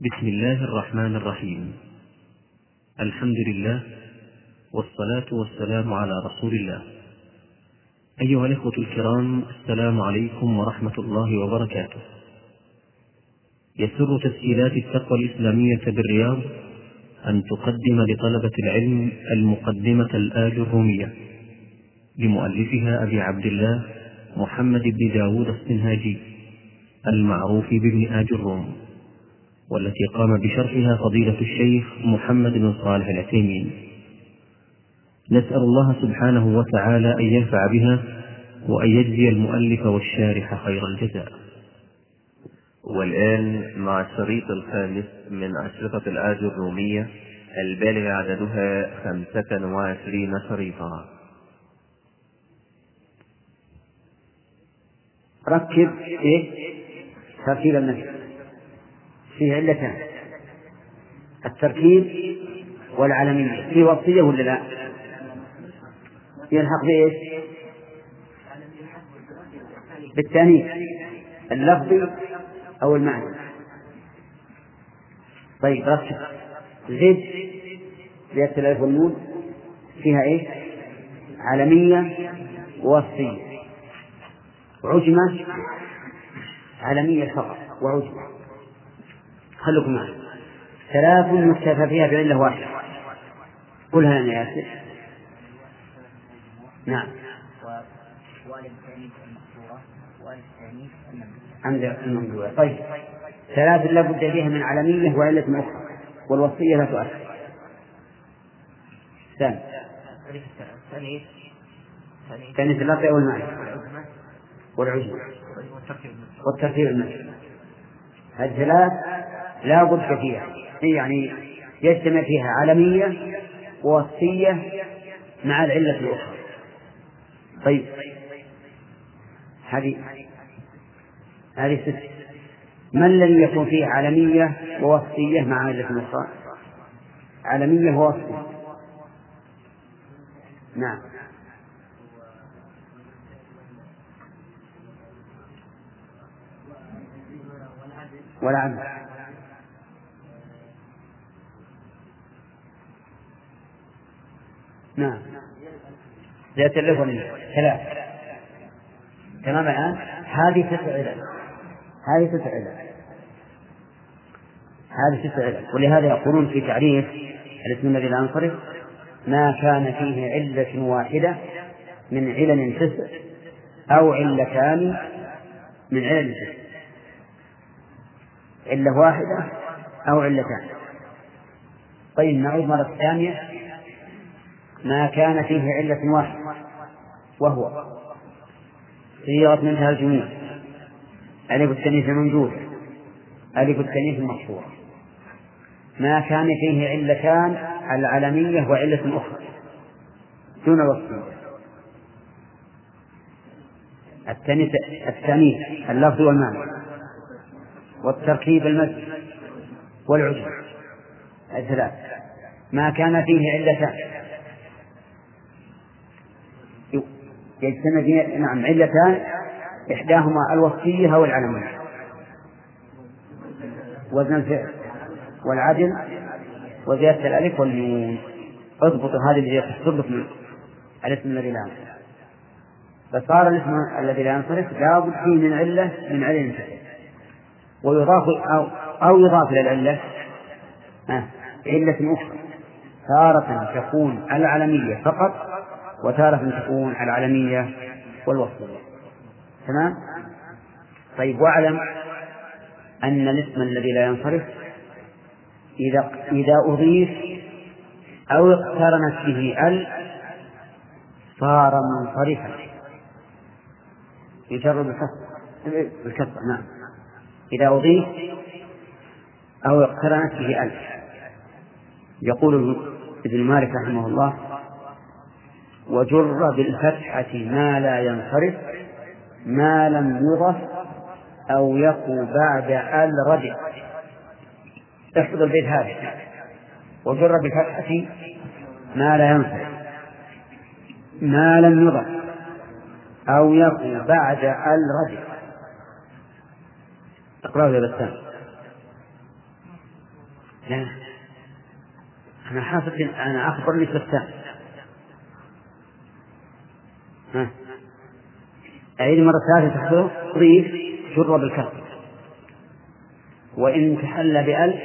بسم الله الرحمن الرحيم. الحمد لله والصلاة والسلام على رسول الله. أيها الإخوة الكرام السلام عليكم ورحمة الله وبركاته. يسر تسجيلات التقوى الإسلامية بالرياض أن تقدم لطلبة العلم المقدمة الآج الرومية لمؤلفها أبي عبد الله محمد بن داود السنهاجي المعروف بابن آج الروم. والتي قام بشرحها فضيلة الشيخ محمد بن صالح العثيمين. نسأل الله سبحانه وتعالى أن ينفع بها وأن يجزي المؤلف والشارح خير الجزاء. والآن مع الشريط الخامس من أشرطة الآج الرومية البالغ عددها خمسة وعشرين شريطا. ركب إيه؟ تركيب المسجد فيه علتان التركيب والعلمية. في وصية ولا لا؟ يلحق بإيش؟ بالتأنيث. اللفظي أو المعنى. طيب ركب زد. زيادة الألف والنون. فيها إيش؟ علمية ووصية. عجمة. علمية فقط. وعجمة. خلوكم معي. ثلاث يكتفى فيها بعلة واحدة. قلها يا ياسر نعم. عند الممدوحة طيب. ثلاث لا بد فيها من علمية وعلة أخرى والوصية لا تؤثر ثاني ثاني اللفظ والمعنى والعجمة والترتيب المنزل الثلاث لا بد فيها. يعني يجتمع فيها علمية ووصية مع العلة الأخرى. طيب. هذه هذه ست. ما الذي يكون فيه علمية ووصية مع علة أخرى علمية ووصية نعم. ولا عبد نعم. زيادة اللف ثلاث. تمام الآن؟ هذه تسع علل. هذه تسع علل. هذه تسع علل. ولهذا يقولون في تعريف الاسم الذي لا ينصرف؟ ما كان فيه علة واحدة من علل تسع أو علتان من علل تسع علة واحدة أو علتان. طيب نعود مرة ثانية. ما كان فيه علة واحدة وهو صيغة منتهى الجموع ألف التنيث الممدود ألف التنيث المقصورة ما كان فيه علتان العلمية وعلة أخرى دون وصف. التنيث التانيث اللفظ والمعنى والتركيب المد والعجم الثلاث. ما كان فيه علتان فيه نعم علتان إحداهما الوصية أو العلمية وزن الفعل والعدل وزيادة الألف والنون. اضبطوا هذه اللي من الاسم الذي لا ينصرف. فصار الاسم الذي لا ينصرف لابد فيه من علة من علة ويضاف أو أو يضاف إلى العلة علة أخرى. تارة تكون العلمية فقط وتارة تكون العلمية والوصفية تمام؟ طيب واعلم أن الاسم الذي لا ينصرف إذا إذا أضيف أو اقترنت به ال صار منصرفا. يجر بالكسر نعم. إذا أضيف أو اقترنت به ألف يقول ابن مالك رحمه الله وجر بالفتحة ما لا ينصرف ما لم يضف أو يقو بعد ال رجع احفظ البيت هذا. وجر بالفتحة ما لا ينصرف ما لم يضف أو يقو بعد ال رجع اقرأه يا بسام لا. أنا حاسب أنا أخبر لي الثاني أعيد مرة ثالثة تحته ضيف جر بالكسر وإن تحل بألف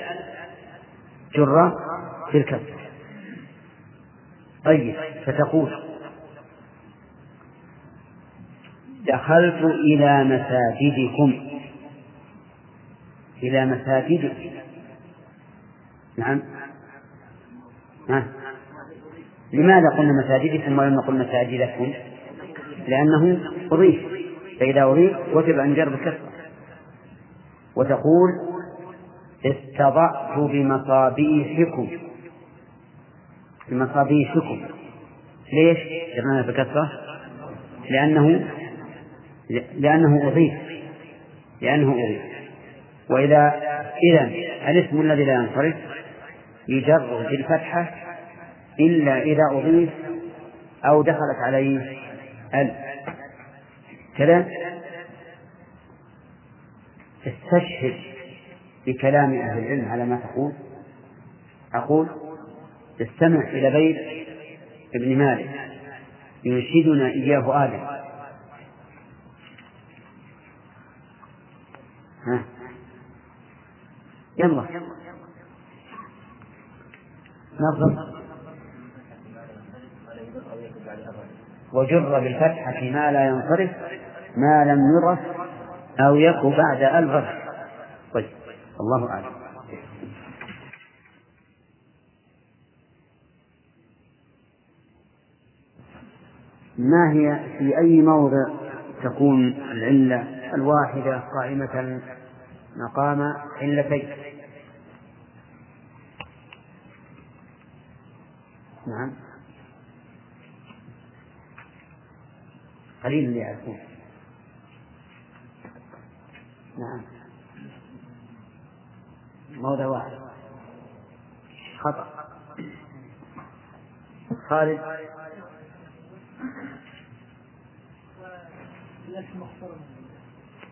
جر بالكسر طيب فتقول دخلت إلى مساجدكم. إلى مساجدكم نعم. ها. لماذا قلنا مساجدكم ولم نقل مساجدكم؟ لأنه أضيف. فإذا أضيف وجب أن يجر بالكسرة وتقول استضعت بمصابيحكم. بمصابيحكم. ليش؟ جرناها بكسرة لأنه لأنه أضيف. لأنه أضيف. وإذا إذا الاسم الذي لا ينصرف يجر بالفتحة إلا إذا أضيف أو دخلت عليه ال كذا استشهد بكلام أهل العلم على ما تقول. أقول استمع إلى بيت ابن مالك ينشدنا إياه آدم. ها؟ يلا. نظر. وجر بالفتحة ما لا ينصرف ما لم يرف أو يك بعد الغرف طيب الله أعلم. ما هي في أي موضع تكون العلة الواحدة قائمة مقام علتين؟ نعم. قليل اللي يعرفون نعم. موضع واحد. خطأ. خالد.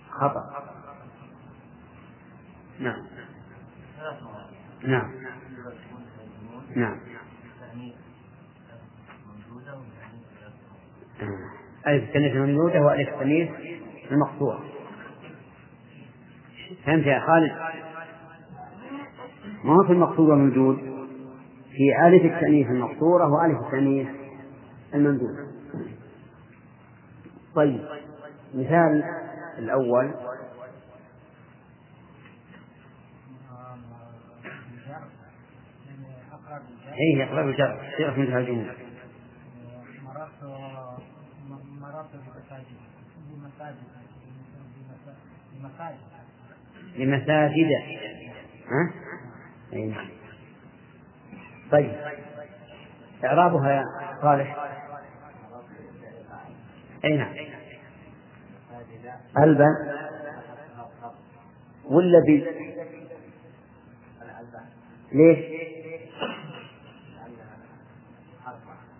خطأ. نعم. نعم. نعم. ألف التأنيث الممدودة وألف التأنيث المقطوعة فهمت يا خالد؟ ما هو في المقصود والممدود في ألف التأنيث المقصورة وألف التأنيث الممدودة طيب مثال الأول. إيه اقرب الجر صيغه الجمهور لمساجد. ها؟ أي نعم. طيب. إعرابها يا صالح. أي نعم. ألبا ولا بي؟ ليش؟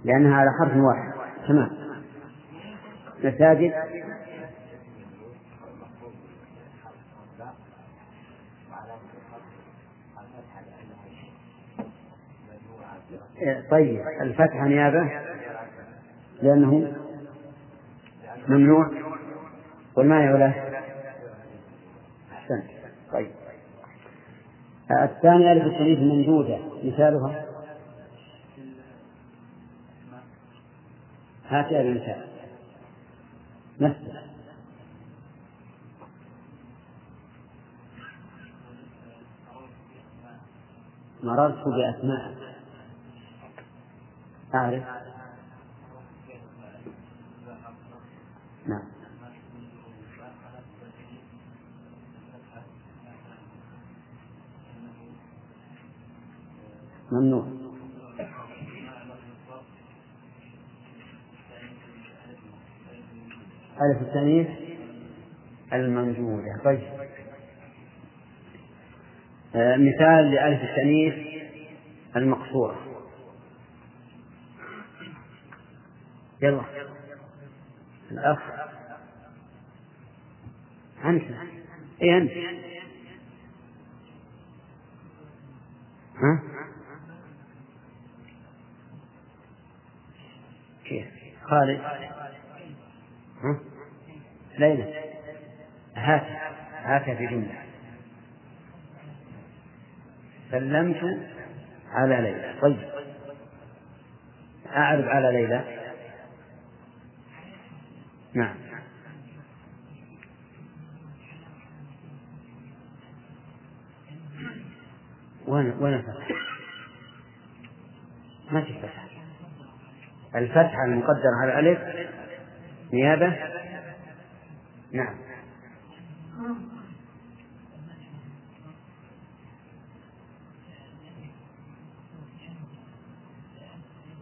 لأنها على حرف واحد. تمام. مساجد. طيب الفتحة نيابة؟ لأنه ممنوع؟ والمانع له أحسنت. طيب. الثانية ألف التأنيث ممدودة مثالها؟ هات المثال نفسه. مررت بأسماء. أعرف. نعم. ممنوع. ألف التأنيث الممدودة طيب. آه مثال لألف التأنيث المقصورة. يلا. الأخ. أنت. إيه أنت؟ ها؟ كيف؟ خالد. ها؟ ليلى هات هات في جملة. سلمت على ليلى طيب. أعرض على ليلى نعم. وين وين الفتح؟ ما في فتح الفتحة المقدرة على الألف نيابة. نعم.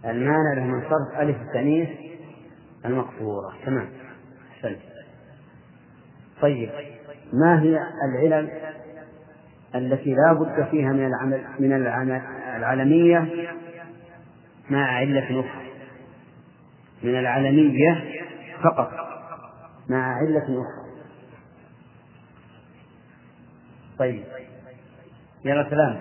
المانع له من صرف ألف التأنيث المقصورة. تمام. أحسنت طيب. ما هي العلل التي لا بد فيها من العمل من العلمية مع علة أخرى من العلمية فقط. مع علة أخرى. طيب. يلا سلام.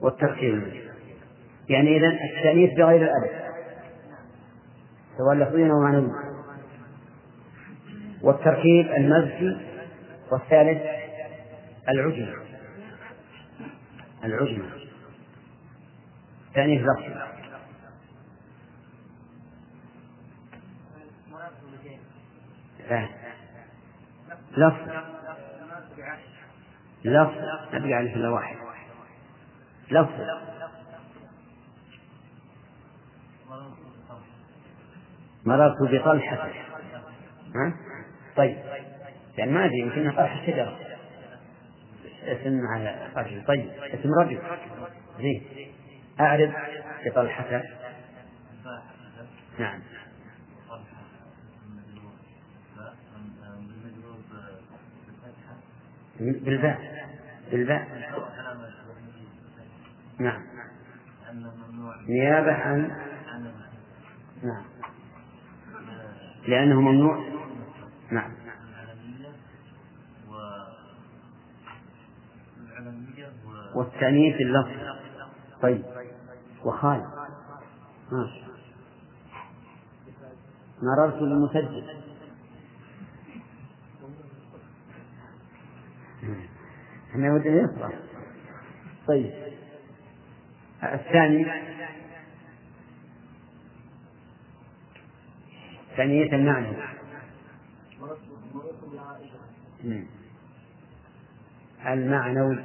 والتركيب يعني إذا التأنيث بغير الألف. سواء لفظيا أو معنويا. والتركيب المزجي والثالث العجمة العجمة تأنيث لفظي لفظ. لفظ. ما بقى إلا واحد لفظ. مررت بطلحة. ها؟ طيب. يعني ما أدري يمكن طلحة شجرة اسم على رجل طيب اسم رجل زين. أعرف بطلحة نعم. بالباء. بالباء. نعم. نيابة عن نعم. لأنه ممنوع. نعم. والتأنيث اللفظ. طيب. ماشي. مررت بالمسجل إحنا ودنا يصبر طيب. الثاني. ثانية المعنى. المعنوي.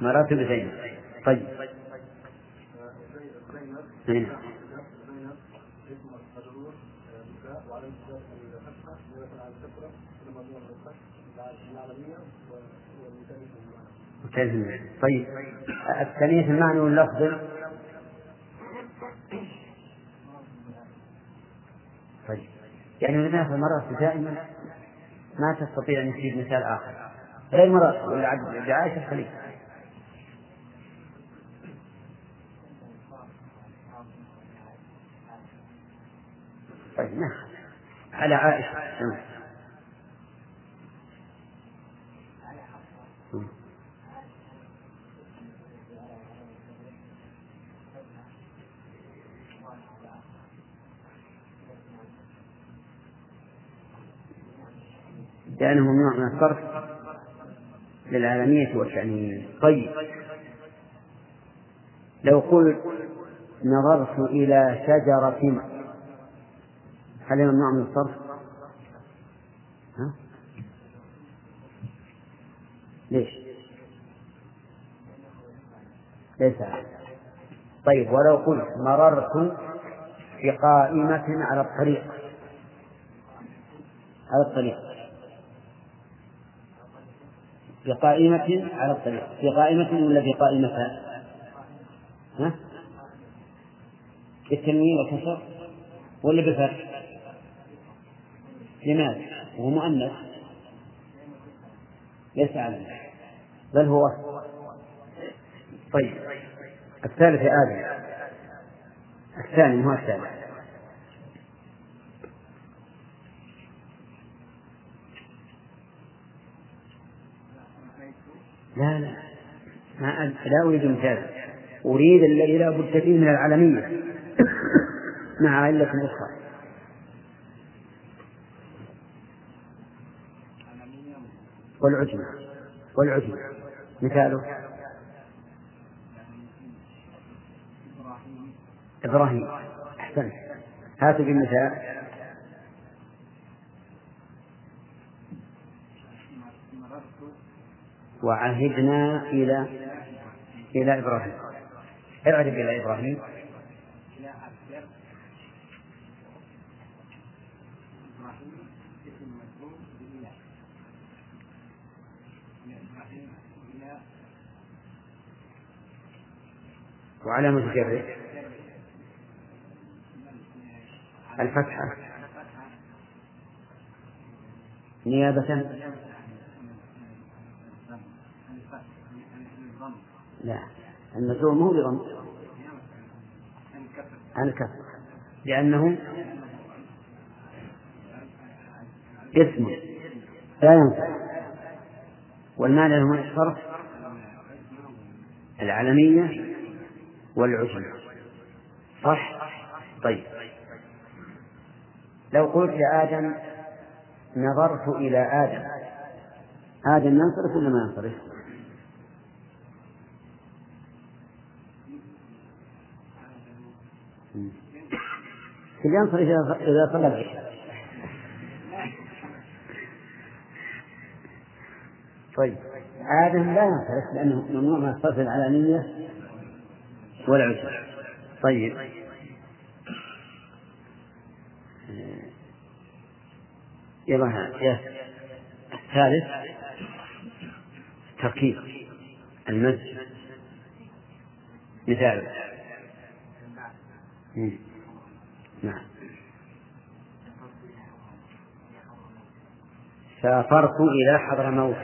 مرات بزينب طيب. هنا. طيب. التأنيث المعنى واللفظ. طيب. يعني في المرأة دائما ما تستطيع أن تجيب مثال آخر. غير ولا بعائشة خليل طيب نعم. على عائشة. نعم. لأنه ممنوع من الصرف. للعالمية والتأنيث طيب لو قلت نظرت إلى شجرة هل ممنوع من الصرف؟ ها؟ ليش؟ ليس طيب ولو قلت مررت بقائمة على الطريق على الطريق بقائمة على الطريق. بقائمة ولا بقائمة ها؟ بالتنوين والكسر ولا بالفتح؟ لماذا؟ وهو مؤنث. ليس على بل هو. طيب. الثالث يا آدم. الثاني مو الثالث؟ لا لا. ما لا أريد مثالا أريد الذي لا بد فيه من العالمية مع علة أخرى. والعجمة. والعجمة. مثاله. إبراهيم. أحسنت. هاتوا بالمثال وعهدنا إلى إلى إبراهيم. اعرف إلى إبراهيم. وعلامة جره الفتحة. نيابة. لا. النزول مو بضم عن الكسر لأنه اسم لا ينصرف والمعنى له الصرف العلمية والعجم صح؟ طيب. لو قلت لآدم نظرت إلى آدم. آدم ينصرف ولا ما ينصرف؟ ينصرف إذا صلى العشاء. طيب. آدم لا ينصرف لأنه ممنوع من الصرف العلانية والعشاء طيب. يلا يا الثالث. تركيب. المد. مثال. نعم. سافرت إلى حضرموت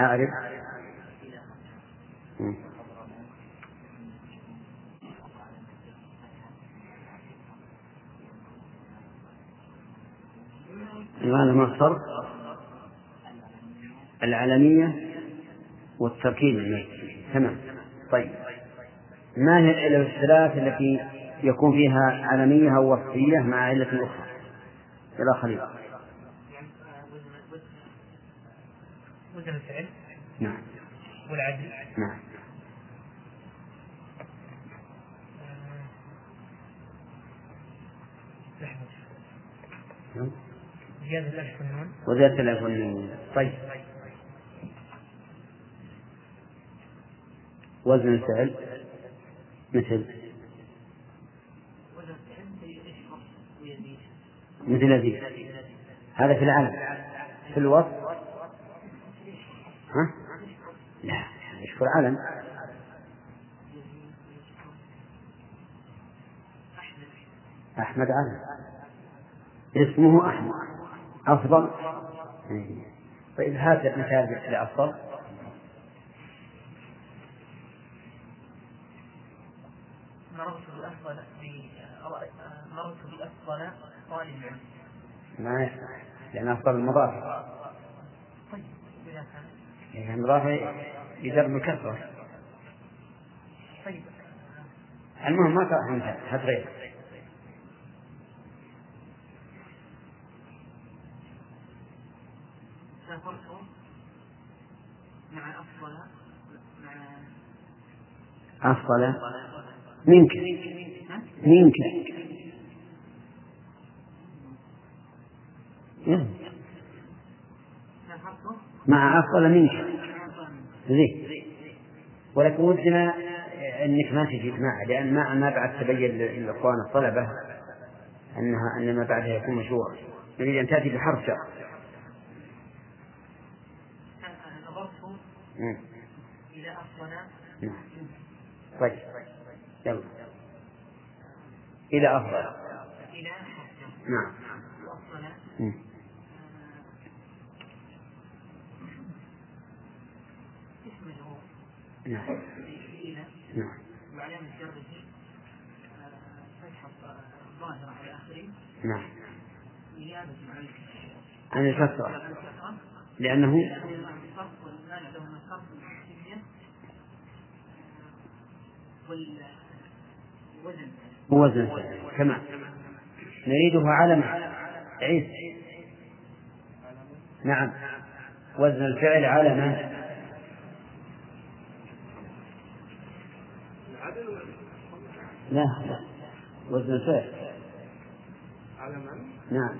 أعرف. هذا ما الصرف العالمية والتركيب. تمام. طيب. ما هي العلل الثلاث التي يكون فيها علمية أو وصفية مع علة أخرى؟ إلى خليل. وزن الفعل. نعم. والعدل. نعم. لحظة زيادة الألف والنون. وزيادة الألف والنون. طيب. وزن الفعل. مثل مثل ذي هذا في العلم في الوصف ها؟ لا يشكر علم أحمد علم اسمه أحمد. أفضل. طيب هذا مثال لأفضل. مررت بأفضل مررت بأفضل طالب علم ما يصح لأن أفضل المضاف. طيب إذا كان. يعني المضاف يجر بالكسرة طيب. المهم ما صح أنت هات غيره سافرت مع أفضل مع أفضل. منك. منك. سافرت مع أفضل منك. زين. ولكن ودنا أنك ما تجيب مع لأن مع ما بعد تبين للاخوان الطلبة أنها أن ما بعدها يكون مشروع. نريد ان تأتي بحرف شر نظرت؟ مم. إلى أفضل. نعم. طيب. يلا. إلى أفضل. إلى نعم نعم. إلى نعم. وعلامة جره آه، فتحة آه، ظاهرة على نعم. نيابة عن الكسرة لأنه لأنه الفعل تمام نريده علم عيد. نعم. وزن الفعل علما لا لا وزن الفعل. نعم.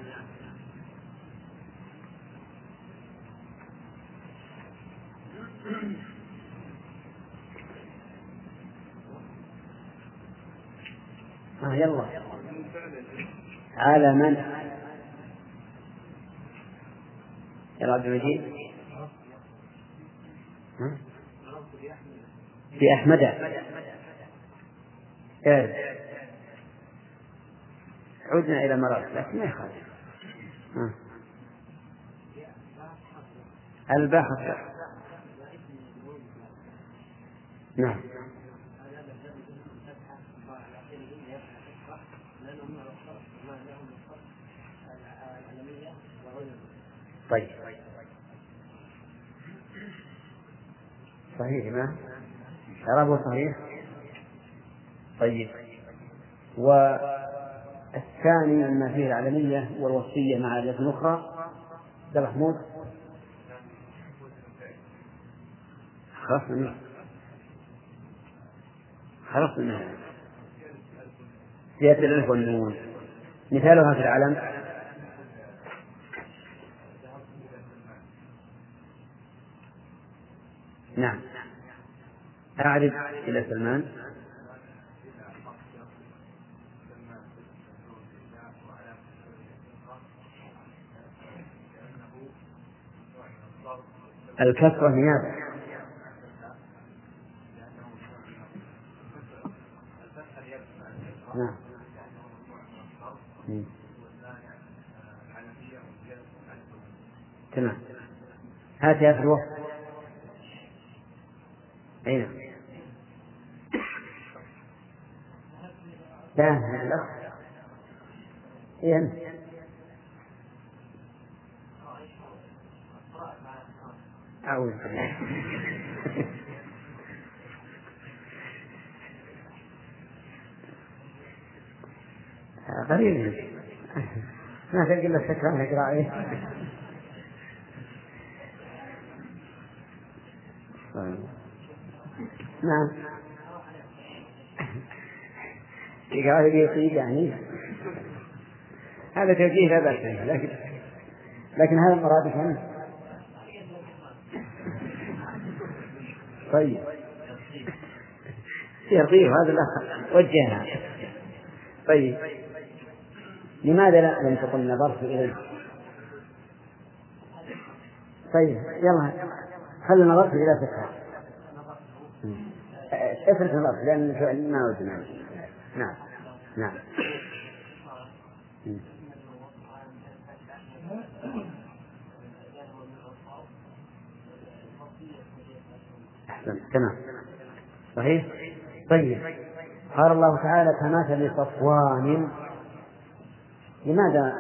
آه يلا. علما يلا عبد المجيد؟ في أحمد إيه. عدنا إلى مرات لكن ما يخالف. ها. البحث نعم. طيب. صحيح ما إعرابه صحيح؟ طيب. والثاني مما فيه العلمية والوصية مع آلة أخرى ده محمود؟ خلاص منه خلاص منه زيادة الألف والنون. مثالها في العلم. نعم. أعرف إلى سلمان. الكسرة نيابة. نعم. تمام. هات يا أخي الوقت أي نعم. لا الأخ. إيه أنت؟ أعوذ بالله. غريب. ما تلقى إلا السكران يقرأ نعم. يقرأ يطيب يعني. هذا توجيه لا بأس به لكن لكن هذا مرادك أنت طيب. يطيب هذا الأخ. وجهنا. طيب. لماذا لا لم تقل نظرت إليه؟ طيب يلا. خلي نظرت إلى فكرة افرض نظرت لأن ما وجدنا نعم. نعم. أحسن. تمام. صحيح؟ طيب. قال الله تعالى كمثل صفوان لماذا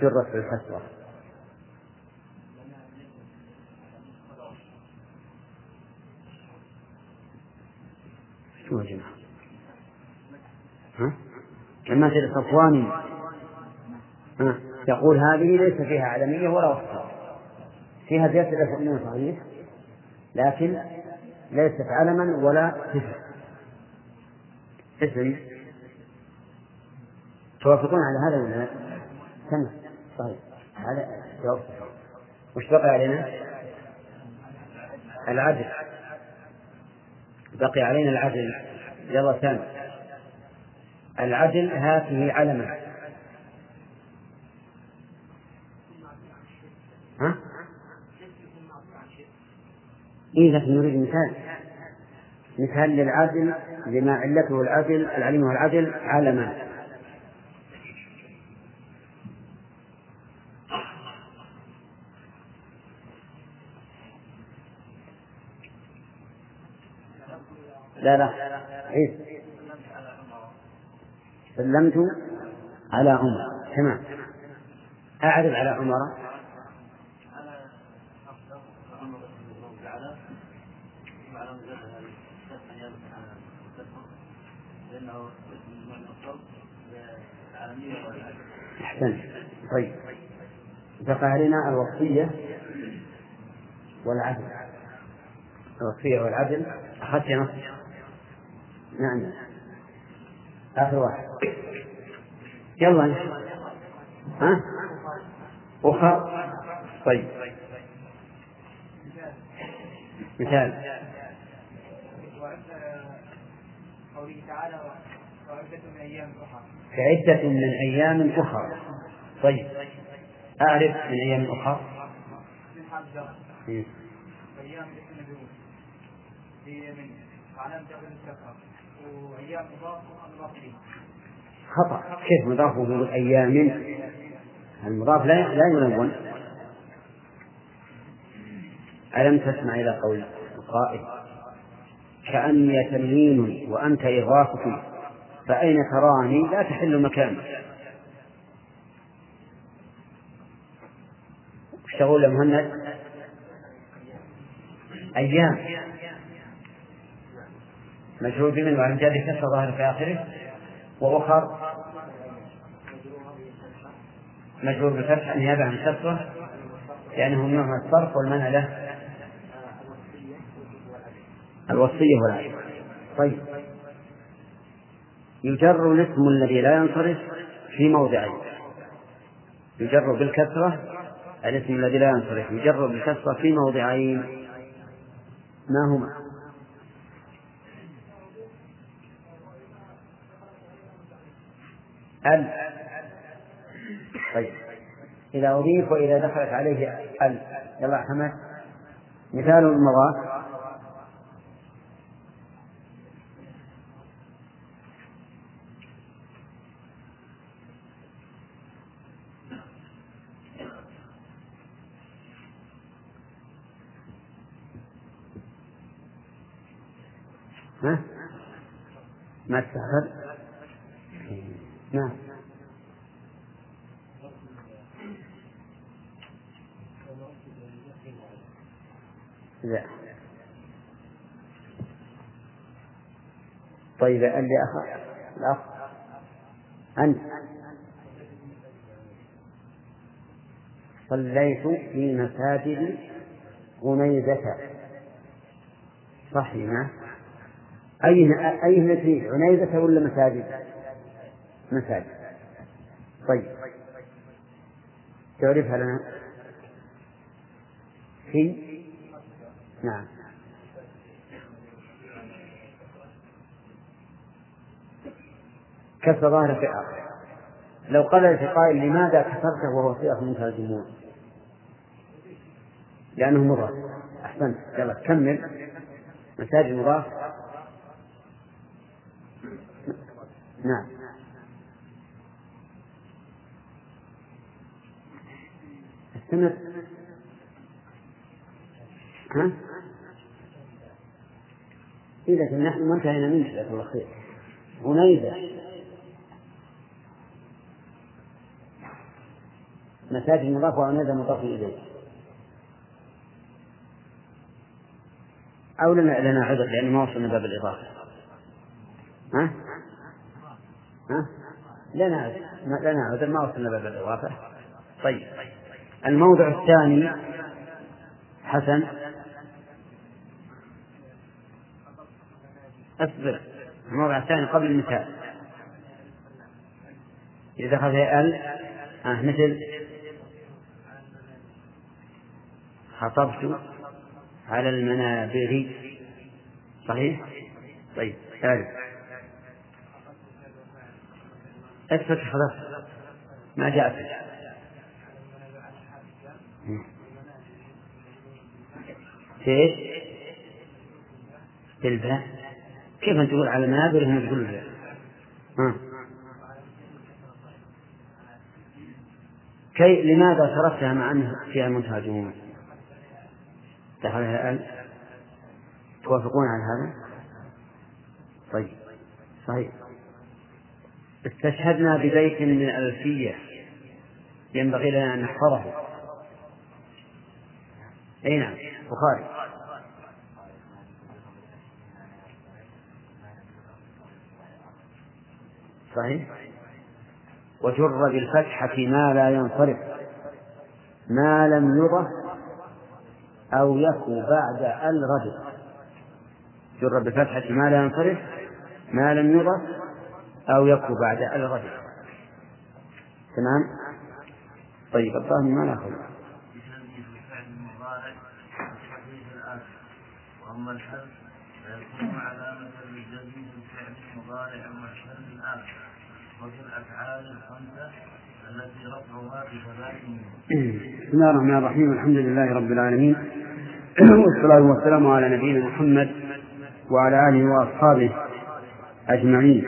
جرت بالكسرة؟ شو يا جماعة؟ ها؟ كمثل صفوان ها؟ يقول هذه ليس فيها علمية ولا وصفة فيها زيادة الأسماء صحيح لكن ليست علما ولا اسم اسم توافقون على هذا ولا لا؟ تمام صحيح هذا جواب صحيح وش بقي علينا؟ العدل بقي علينا العدل سام العدل هاته علما. ها؟ إيه لكن نريد مثال. مثال للعدل لما علته العدل العلم والعدل علما. لا لا. عيد سلمت على عمر. تمام. أعرض على عمر. أحسنت. طيب. بقى لنا الوصية والعدل. الوصية والعدل. أخذت نص نعم. آخر واحد. يلا. ها؟ أخر طيب. مثال. قوله تعالى وعدة من أيام أخرى كعدة من أيام أخرى. طيب. أعرف من أيام أخرى. من. أيام اسم النبيون في من علامة خطأ. كيف مضاف يقول أيام المضاف لا لا يلون ألم تسمع إلى قول القائل كأني تنوين وأنت إضافة فأين تراني؟ لا تحل مكاني. وش تقول يا مهند؟ أيام. مجهول بمن وعن جاد كسر ظاهر في آخره وأخر مجهول بالفتح نيابة عن كسرة لأنه منه الصرف والمنع له. الوصية والعدل طيب. يجر الاسم الذي لا ينصرف في موضعين. يجر بالكسرة الاسم الذي لا ينصرف يجر بالكسرة في موضعين. ما هما؟ ال طيب. إذا أضيف وإذا دخلت عليه ال يلا حمد. مثال المضاف. ها؟ ما تستحضر؟ نعم. لا. طيب اللي أخ الأخ. أنت. صليت في مساجد غنيزة صحيح أي أي نتيجة عنيزة ولا مساجد؟ مساجد طيب. تعرفها لنا؟ في؟ نعم. كسر ظاهر في آخر. لو قال في قائل لماذا كسرته وهو صيغة منتهى الجموع؟ لأنه مضاف. أحسنت. يلا كمل. مساجد مضاف. نعم. استمر ها؟ إيه لكن نحن ما انتهينا منه جزاك الله خير. غنيزة مساجد مضاف وعنيزة مضاف إليه. أو لنا لنا عذر لأن ما وصلنا باب الإضافة. ها؟ ها؟ لنا عذر لنا عذر ما وصلنا باب الإضافة. طيب. الموضع الثاني حسن. أصبر. الموضع الثاني قبل المثال. إذا دخل ال آه مثل. خطبت على المنابر. صحيح؟ طيب ثالث. اثبت خلاص. ما جاءت. في إيش؟ في الباء كيف أن تقول على المنابر وهم تقول؟ ها كي لماذا تركتها مع أنه فيها منتهى الجموع؟ دخلها ال توافقون على هذا؟ طيب صحيح استشهدنا ببيت من الألفية ينبغي لنا أن نحفظه أي نعم. بخاري. صحيح. وجر بالفتحة ما لا ينصرف. ما لم يضف أو يكو بعد الرجل. جر بالفتحة ما لا ينصرف ما لم يضف أو يكو بعد الرجل. تمام؟ طيب الظاهر ما ناخذ وأما الحذف فيكون علامة للجزم في الفعل المضارع والحذف الآخر. وفي الأفعال الخمسة التي رفعها بثبات بسم الله الرحمن الرحيم. الحمد لله رب العالمين. والصلاة والسلام على نبينا محمد وعلى آله وأصحابه أجمعين.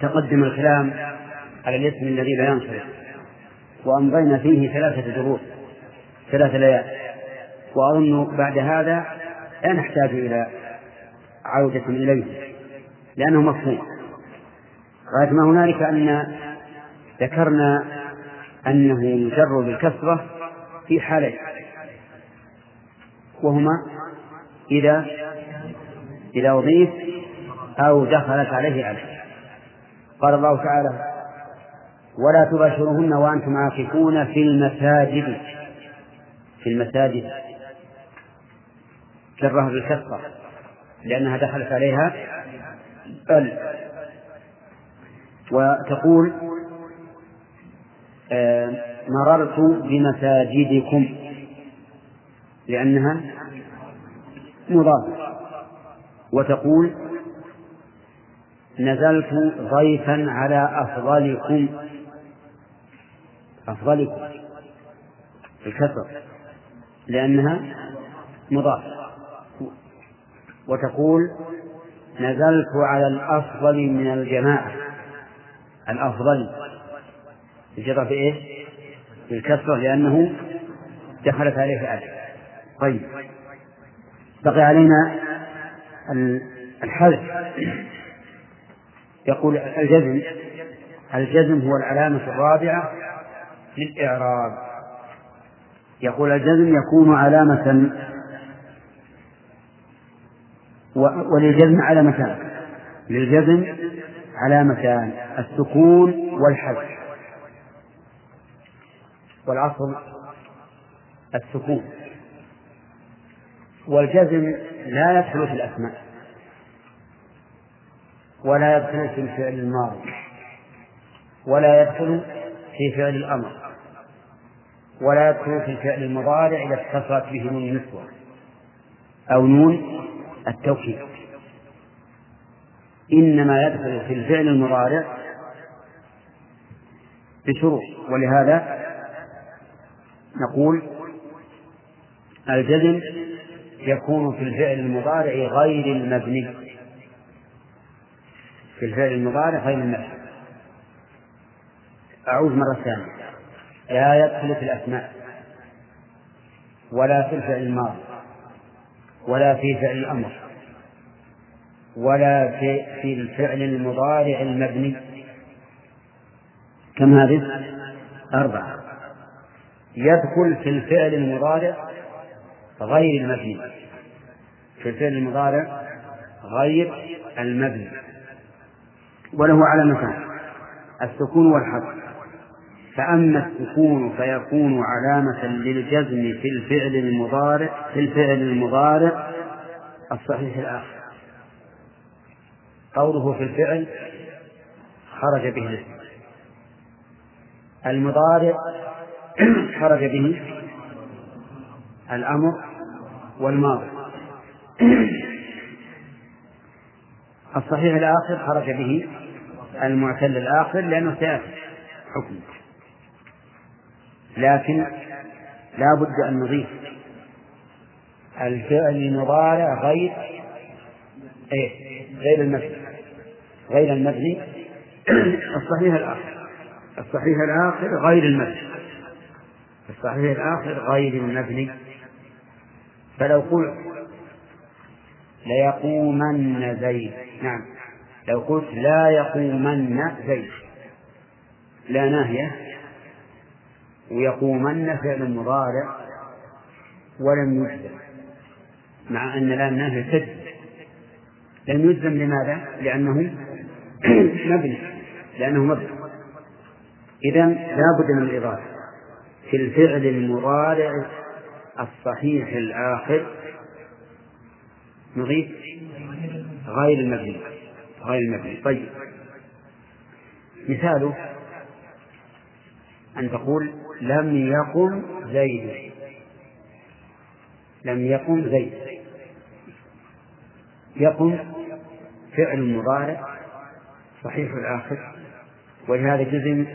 تقدم الكلام على الاسم الذي لا ينصرف. وأمضينا فيه ثلاثة دروس ثلاث ليال. وأظن بعد هذا لا نحتاج إلى عودة إليه لأنه مفهوم. غاية ما هنالك أن ذكرنا أنه يجر بالكسرة في حالين وهما إذا إذا أضيف أو دخلت عليه ألف قال الله تعالى ولا تباشرهن وأنتم عاكفون في المساجد. في المساجد. جرها بالكسرة لأنها دخلت عليها ال. وتقول آه مررت بمساجدكم لأنها مضافة. وتقول نزلت ضيفا على أفضلكم أفضلكم الكسر لأنها مضافة. وتقول نزلت على الأفضل من الجماعة. الأفضل. الجرى في إيه؟ بالكسرة لأنه دخلت عليه ألف طيب. بقي علينا الحذف. يقول الجزم. الجزم هو العلامة الرابعة للإعراب. يقول الجزم يكون علامة وللجزم علامتان للجزم علامتان السكون والحذف. والعصر السكون. والجزم لا يدخل في الأسماء. ولا يدخل في الفعل الماضي. ولا يدخل في فعل الأمر. ولا يدخل في الفعل المضارع إذا اتصلت به نون النسوة. أو نون التوكيد إنما يدخل في الفعل المضارع بشروط ولهذا نقول الجزم يكون في الفعل المضارع غير المبني. في الفعل المضارع غير المبني. أعود مرة ثانية. لا يدخل في الأسماء ولا في الفعل الماضي. ولا في فعل الأمر ولا في, في الفعل المضارع المبني. كم هذه؟ أربعة. يدخل في الفعل المضارع غير المبني. في الفعل المضارع غير المبني. وله علامتان السكون والحذف. فأما السكون فيكون علامة للجزم في الفعل المضارع في الفعل المضارع. الصحيح الآخر. قوله في الفعل خرج به. الاسم المضارع خرج به. الأمر والماضي. الصحيح الآخر خرج به. المعتل الآخر لأنه سيأتي. حكم. لكن لا بد أن نضيف الفعل المضارع غير إيه؟ غير المبني. غير المبني. الصحيح الآخر. الصحيح الآخر غير المبني. الصحيح الآخر غير المبني. فلو قلت ليقومن زيد. نعم. لو قلت لا يقومن زيد. لا ناهية. ويقومن فعل مضارع ولم يجزم مع أن لا ناهية تجزم لم يجزم لماذا؟ لأنه مبني لأنه مبني. إذا لا بد من الإضافة في الفعل المضارع الصحيح الآخر. نضيف غير المبني غير المبني. طيب. مثاله أن تقول لم يقم زيد. لم يقم زيد. يقم فعل مضارع صحيح الآخر ولهذا جزم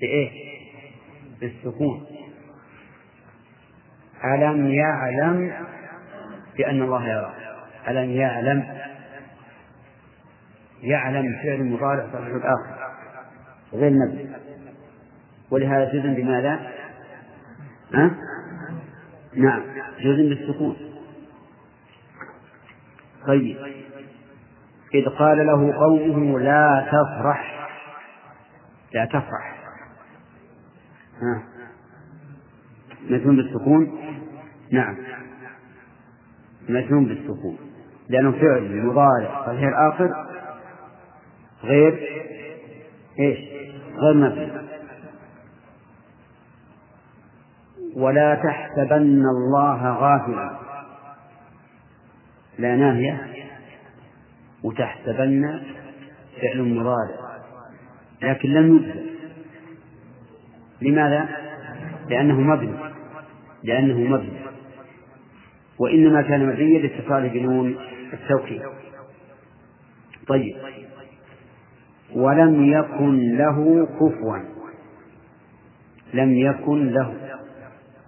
بإيه؟ بالسكون. ألم يعلم بأن الله يرى؟ ألم يعلم؟ يعلم فعل مضارع صحيح الآخر. غير نبي ولهذا جزم بماذا؟ ها؟ نعم جزم بالسكون. طيب. إذ قال له قومه لا تفرح. لا تفرح. ها؟ مجنون بالسكون؟ نعم. مجنون بالسكون. لأنه فعل مضارع. صحيح الآخر؟ غير؟ إيش؟ غير مبني. ولا تحسبن الله غافلا. لا ناهية. وتحسبن فعل مضارع لكن لم يجزم لماذا؟ لأنه مبني. لأنه مبني. وإنما كان مبنيا لاتصاله بنون التوكيد. طيب. ولم يكن له كفوا. لم يكن له.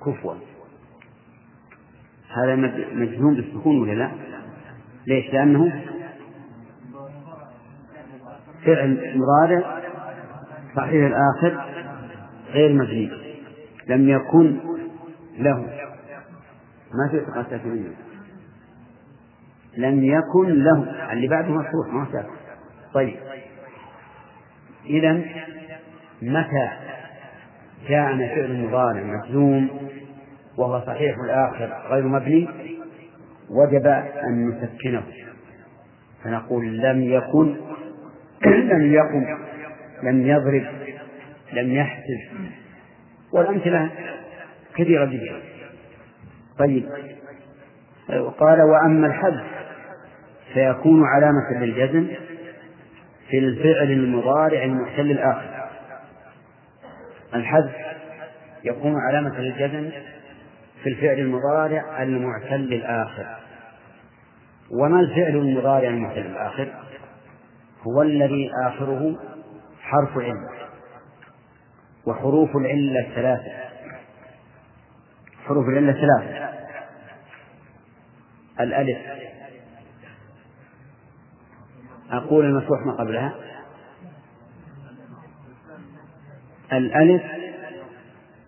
كفوا. هذا مجنون بالسكون ولا لا؟ ليش؟ لأنه فعل مضارع صحيح الآخر غير مبني لم يكن له. ما في ساكنية لم يكن له. اللي بعده مفتوح ما ساكن طيب. إذا متى كان فعل مضارع مجزوم وهو صحيح الآخر غير مبني وجب أن نسكنه. فنقول لم يكن لم يقم لم يضرب لم يحسب. والأمثلة كثيرة جدا. طيب. قال وأما الحذف فيكون علامة للجزم في الفعل المضارع المحتل الآخر. الحذف يكون علامة للجزم في الفعل المضارع المعتل الآخر وما الفعل المضارع المعتل الآخر هو الذي آخره حرف علة وحروف العلة ثلاثة حروف العلة ثلاثة الألف. أقول المفتوح ما قبلها. الألف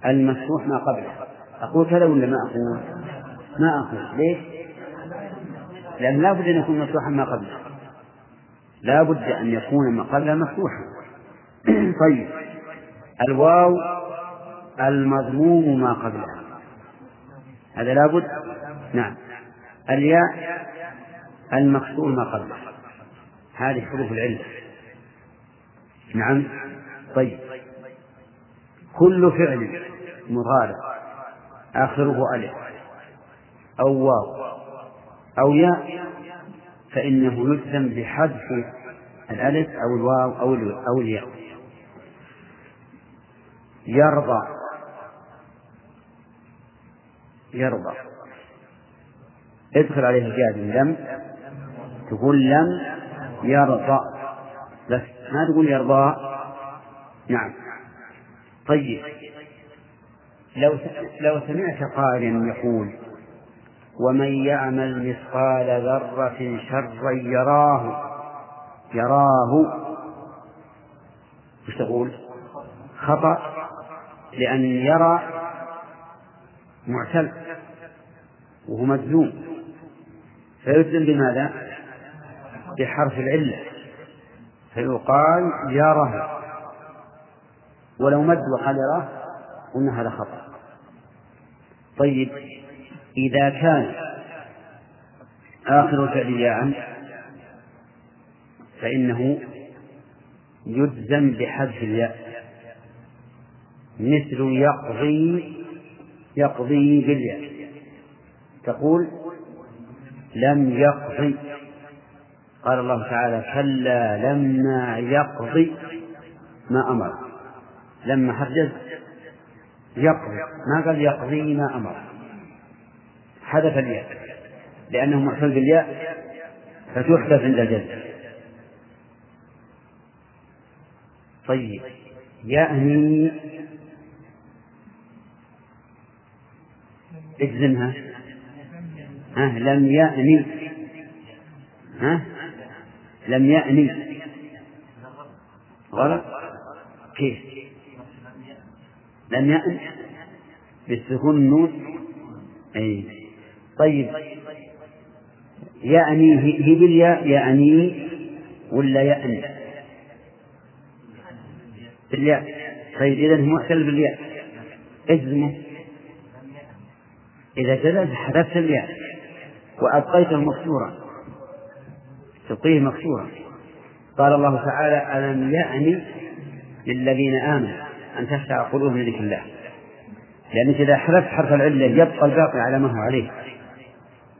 المفتوح ما قبلها أقول كذا ولا ما أقول؟ ما أقول. ليش؟ لأن لا بد أن يكون مفتوحا ما قبله. لا بد أن يكون ما قبله مفتوحا. طيب. الواو المضموم ما قبلها هذا لا بد. نعم. الياء المكسور ما قبلها هذه حروف العلة. نعم. طيب. كل فعل مضارع. آخره ألف. أو واو. أو ياء. فإنه يلزم بحذف الألف أو الواو أو أو الياء. يرضى. يرضى. ادخل عليه الجازم لم. تقول لم يرضى. بس ما تقول يرضى. نعم. طيب لو لو سمعت قائلا يقول ومن يعمل مثقال ذرة شرا يراه يراه وش تقول؟ خطأ لأن يرى معتل وهو مجزوم فيجزم بماذا؟ بحرف العلة فيقال يرى ولو مد وقال يراه قلنا هذا خطأ. طيب إذا كان آخر الفعل ياء فإنه يجزم بحذف الياء. مثل يقضي يقضي بالياء. تقول لم يقضي. قال الله تعالى كلا لما يقضي ما أمر. لما حدث يقضي. ما قال يقضي ما أمر. حذف الياء. لأنه محفل بالياء فتحذف عند الجزم طيب. يأني اجزمها. ها لم يأني ها؟ لم يأني غلط. كيف؟ لم يأن بالسكون النون؟ أي. طيب. يأني هي بالياء يأني ولا يأني؟ بالياء. طيب إذا هو معتل بالياء. اجزمه إذا جزم حذفت الياء وأبقيته مكسورا. تبقيه مكسورا. قال الله تعالى ألم يأن للذين آمنوا؟ أن تخشع قلوبهم لذكر الله. لأنك إذا حذفت حرف العلة يبقى الباقي على ما هو عليه.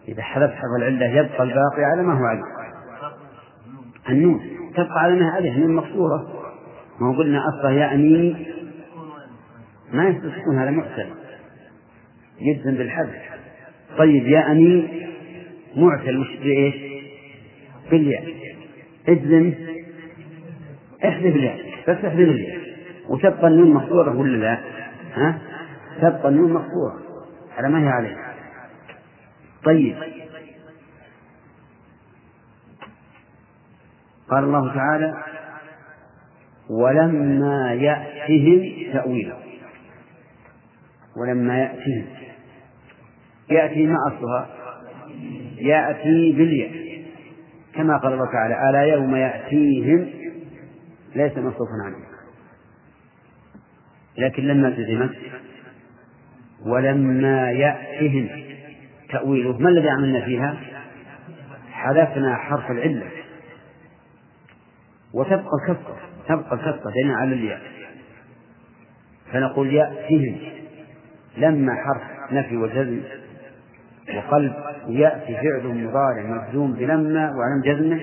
إذا حذفت حرف العلة يبقى الباقي على ما هو عليه. النون. تبقى على ما عليه. النون مكسورة ما هو قلنا أصله يعني ما يستطيعون هذا معتل. يجزم بالحذف. طيب يأني معتل. مش بإيش؟ بالياء. اجزم احذف الياء. بس احذف الياء. وتبقى النون مقصورة ولا لا؟ ها؟ تبقى النون مقصورة. على ما هي عليه. طيب. قال الله تعالى ولما يأتهم تأويله ولما يأتهم. يأتي ما أصلها؟ يأتي بالياء. كما قال الله تعالى ألا يوم يأتيهم؟ ليس مصروفا عنه. لكن لما تزمت ولما يأتهم تأويله ما الذي عملنا فيها؟ حذفنا حرف العلة. وتبقى الكسرة تبقى الكسرة دينا على الياء فنقول يأتهم. لما حرف نفي وجزم وقلب يأتي فعل مضارع مجزوم بلما وعلم جزمه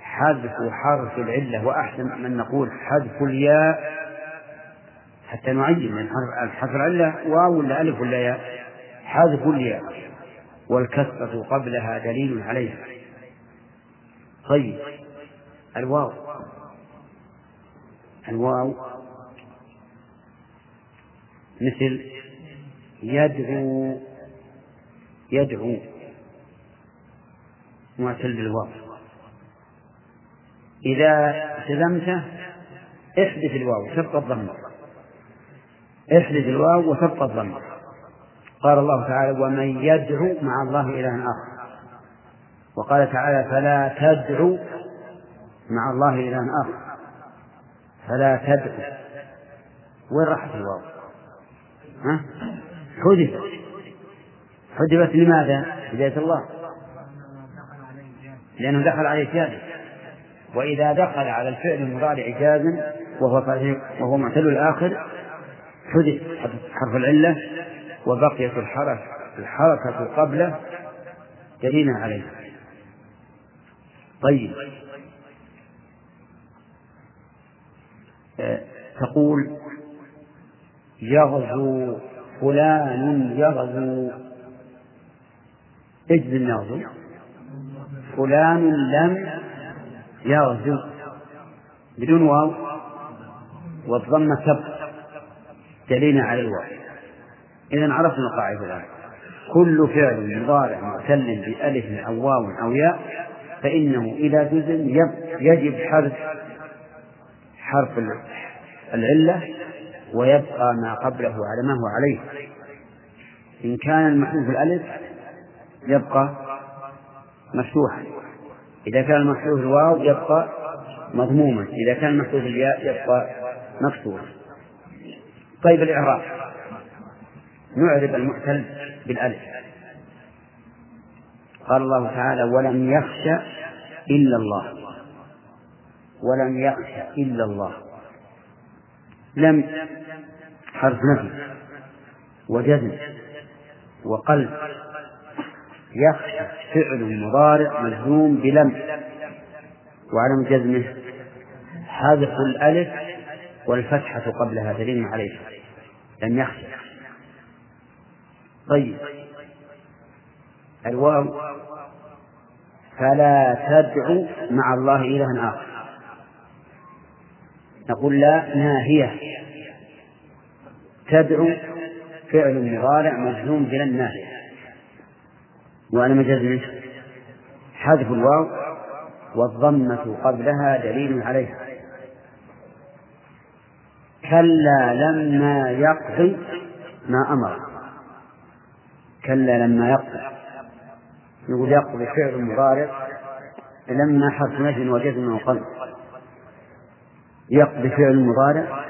حذف حرف العلة. وأحسن من نقول حذف الياء حتى نعين من حرف العلة واو ولا ألف ولا ياء؟ حذف الياء والكسرة قبلها دليل عليها. طيب. الواو. الواو مثل يدعو يدعو. معتل بالواو. إذا التزمته احذف الواو تبقى الضمة. احذف الواو وتبقى الضمة قال الله تعالى ومن يدعو مع الله إلها آخر. وقال تعالى فلا تدعو مع الله إلها آخر. فلا تدعو. وين راحت الواو؟ ها؟ حذفت. حذفت لماذا؟ هداية الله. لأنه دخل عليه جازم وإذا دخل على الفعل المضارع جازم وهو وهو معتل الآخر حذف حرف العلة وبقيت الحركة الحركة قبله دليلا عليه طيب. تقول يغزو فلان يغزو. اجزم يغزو. فلان لم يغزو. بدون واو. والضمة تبقى. دليل على الواو إذا عرفنا القاعدة الآن. كل فعل مضارع معتل بألف أو واو أو ياء فإنه إذا جزم يجب حذف حرف العلة ويبقى ما قبله على ما هو عليه. إن كان المحذوف الألف يبقى مفتوحا. إذا كان المفتوح الواو يبقى مضموما. إذا كان مفتوح الياء يبقى مكسورا طيب الإعراب. نعرب المعتل بالألف. قال الله تعالى ولم يخشى إلا الله. ولم يخشى إلا الله. لم حرف نفي. وجزم. وقلب. يخشى فعل مضارع مجزوم بلم. وعلم جزمه حذف الألف والفتحة قبلها دليل عليه. لم يخشى. طيب. الواو. فلا تدعو مع الله إلها آخر. نقول لا ناهية. تدعو فعل مضارع مجزوم بلا الناهية وأنا مجزم حذف الواو. والضمة قبلها دليل عليها. كلا لما يقضي ما أمر. كلا لما يقضي. نقول يقضي فعل مضارع لما حرف نجم وجزم وقلب. يقضي فعل مضارع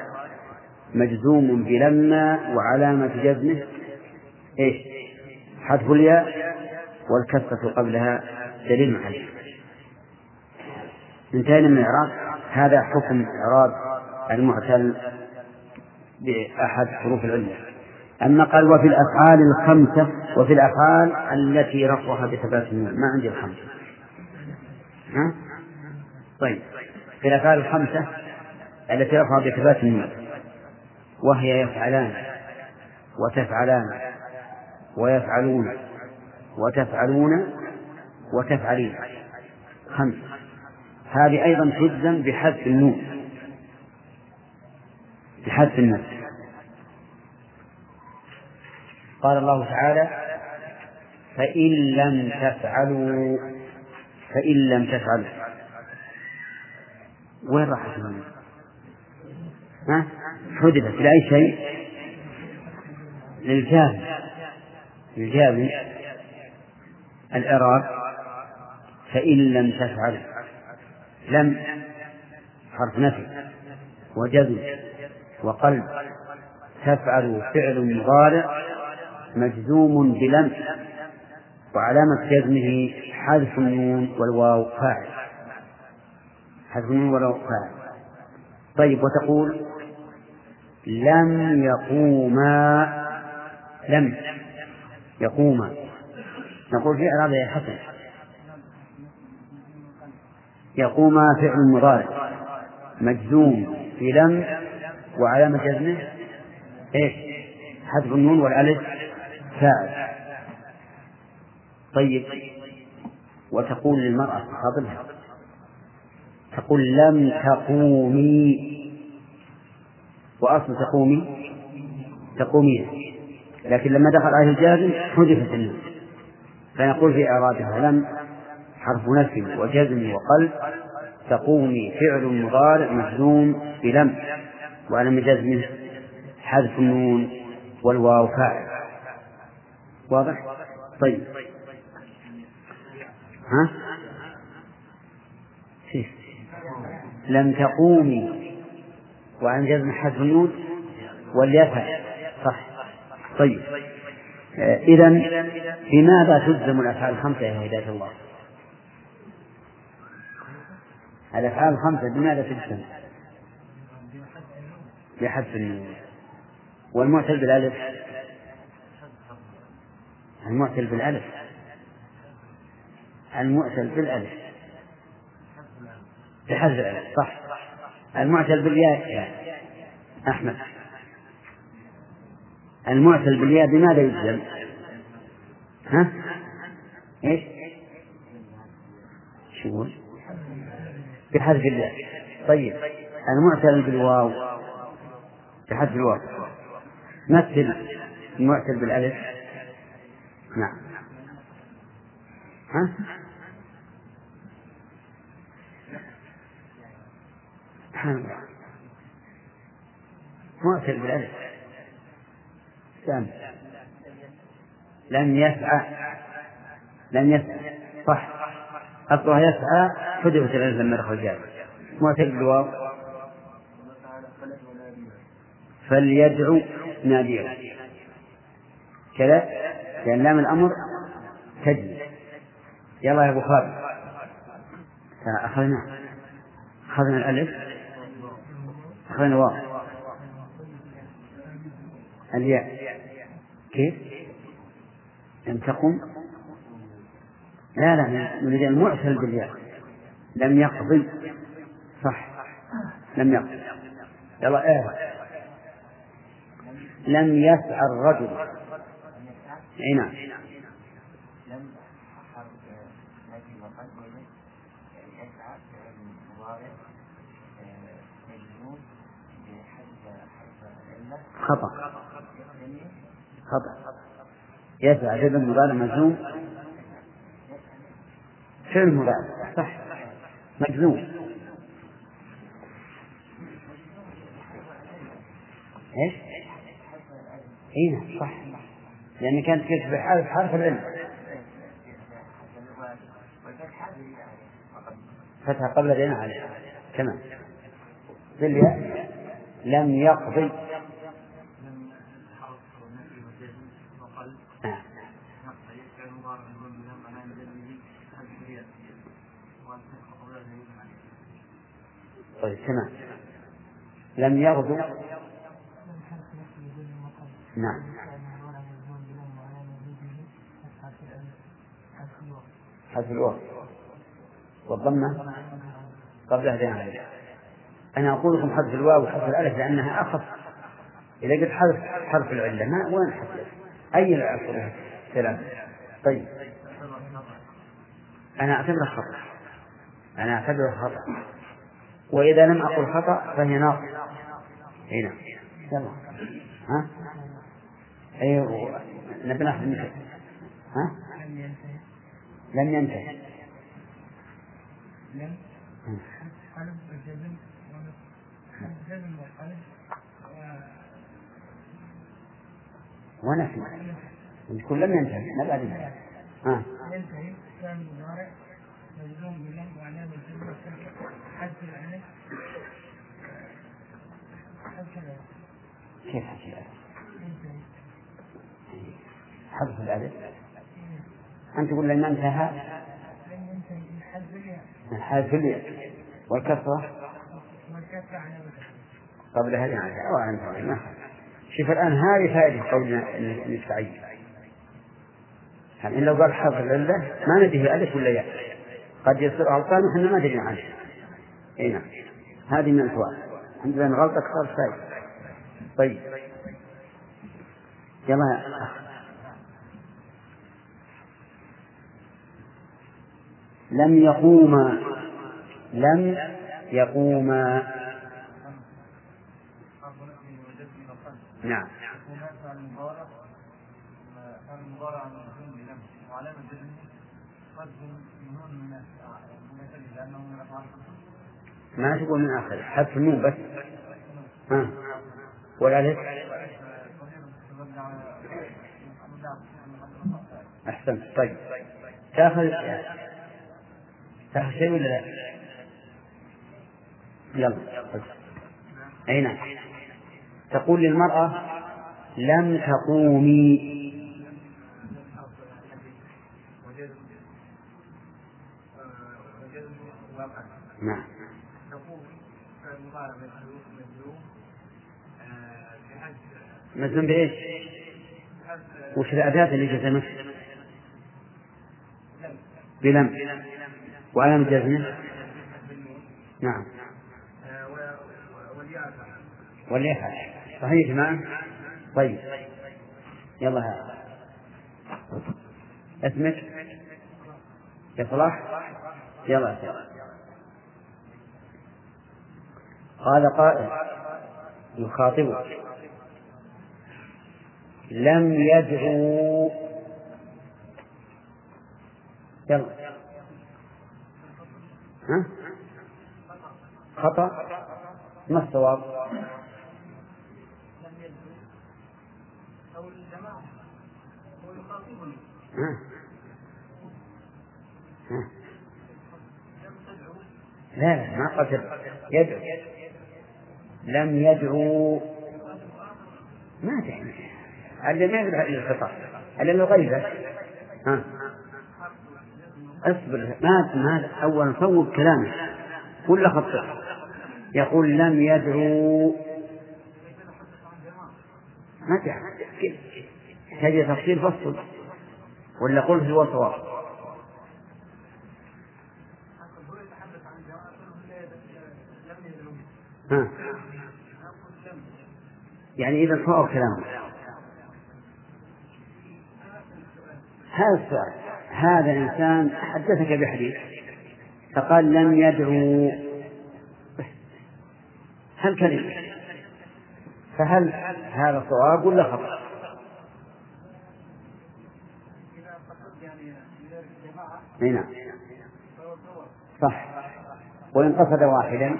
مجزوم بلما وعلامة جزمه إيش؟ حذف الياء والكسرة قبلها دليل عليه. انتهينا من الإعراب. هذا حكم إعراب المعتل بأحد حروف العلة أما قال وفي الأفعال الخمسة وفي الأفعال التي رفعها بثبات النون ما عندي الخمسة. ها؟ طيب. في الأفعال الخمسة التي رفعها بثبات النون وهي يفعلان وتفعلان ويفعلون وتفعلون وتفعلين. خمس. هذه أيضا تجزم بحذف النون. بحذف النفس. قال الله تعالى فإن لم تفعلوا فإن لم تفعلوا. وين راحت؟ ها؟ حذفت لأي شيء؟ للجاهل للجاهل الإعراب فإن لم تفعل لم. حرف نفي. وجزم وقلب. تفعل فعل مضارع مجزوم بلم وعلامة جزمه حذف النون والواو فاعل. حذف النون والواو فاعل. طيب وتقول لم يقوما لم يقوما. نقول في إعراب يا حسن. يقوم فعل مضارع مجزوم في لم وعلامة جزمه؟ إيش؟ حذف النون والألف؟ فاعل. طيب. وتقول للمرأة تخاطبها تقول لم تقومي. وأصل تقومي. تقومين لكن لما دخل عليه الجازم حذفت النون. فنقول في إعرابها لم حرف نفي وجزم وقلب. تقومي فعل مضارع مجزوم بلم. وعلم جزمه حذف النون والواو فاعل واضح؟ طيب ها؟ لم تقومي وعن جزم حذف النون وليفعل صح طيب إذا بماذا تلزم الأفعال الخمسة يا هداية الله؟ الأفعال الخمسة بماذا تلزم؟ بحذف النون والمعتل بالألف. المعتل بالألف. المعتل بالألف. بحذف الألف صح. المعتل بالياء يا أحمد. المعتل بالياء بماذا يجزم؟ ها؟ إيش؟ شو بحذف الياء. طيب. المعتل بالواو. بحذف الواو. مثل المعتل بالألف. نعم. ها؟ سبحان الله. معتل بالألف. سام لم يسعى. لم يسعى. صح. أصلها يسعى. حذفت الألف لما دخل معتل بالواو. فليدعو ناديه كذا؟ لأن لام الأمر تجري يلا يا أبو خالد. أخذنا. أخذنا الألف. أخذنا الواو الياء. كيف؟ لم تقم؟ لا لا نريد المعتل بالياء. لم يقضي صح. لم يقضي يلا إيه لم يسعى الرجل. أي نعم. خطأ. خطأ. يسعى فعل مضارع مجزوم. فعل مضارع صح. مجزوم. إيش؟ اي نعم صح. لأن كانت كتب حرف حرف العلم. فتح قبل العين عليها تمام. بالياء لم يقضي. طيب تمام. لم يغدو نعم. حذف الوقت والضمة قبل هذين أنا أقول لكم حذف الواو وحذف الألف لأنها أخف. إذا قلت حذف حرف العلة ما وين حذف أي العصر؟ ثلاثة طيب. أنا أعتبره خطأ. أنا أعتبره خطأ. وإذا لم أقل خطأ فهي ناقص هنا. يلا. ها؟ أيوه نبي ناخذ ها؟ لم ينتهي. لم ونفي يكون لم ينتهي. ما بعد ها. ينتهي كان مضارع مجزوم وعلامة كيف الألف؟ حذف الألف أنت تقول لما أنتهى؟ من حذف الياء والكسرة قبلها يعني أو شوف الآن هذه فائدة قولنا نستعين يعني لو قال حرف العلة ما ندري ألف ولا ياء. قد يصير غلطان وحنا ما ندري عنه. إي نعم. هذه من الفوائد عندنا غلطة صار فائدة. طيب. يلا لم يقوما. لم يقوما. نعم. ما تقول من آخر؟ حذف النون بس. ها. والألف أحسنت. طيب. تاخذ تاخذ شيء ولا لا؟ يلا أي نعم تقول للمرأة لم تقومي نعم مجزوم بإيش؟ وش الأداة اللي جزمت؟ بلم وعلامة جزمه نعم. والياء صحيح يا جماعة طيب. يلا هذا اسمك؟ يا صلاح يلا. يا قال قائل يخاطبك. لم يدعو. يلا. خطأ؟ ما الصواب؟ لا لا ما قال يدعو. لم يدعو. ما تعني اللي ما يدعو إلى الخطأ. إلا الغيبة ها؟ أصبر. ما ما أولا صوب كلامه كل خطأ يقول لم يدعو. ما تعني تجد تفصيل فصل. ولا قل هو صواب يعني إذا صار كلامه هذا السؤال. هذا الإنسان حدثك بحديث فقال لم يدعو. هل كلمة؟ فهل هذا صواب ولا خطأ؟ أي نعم. صح. وإن قصد واحدا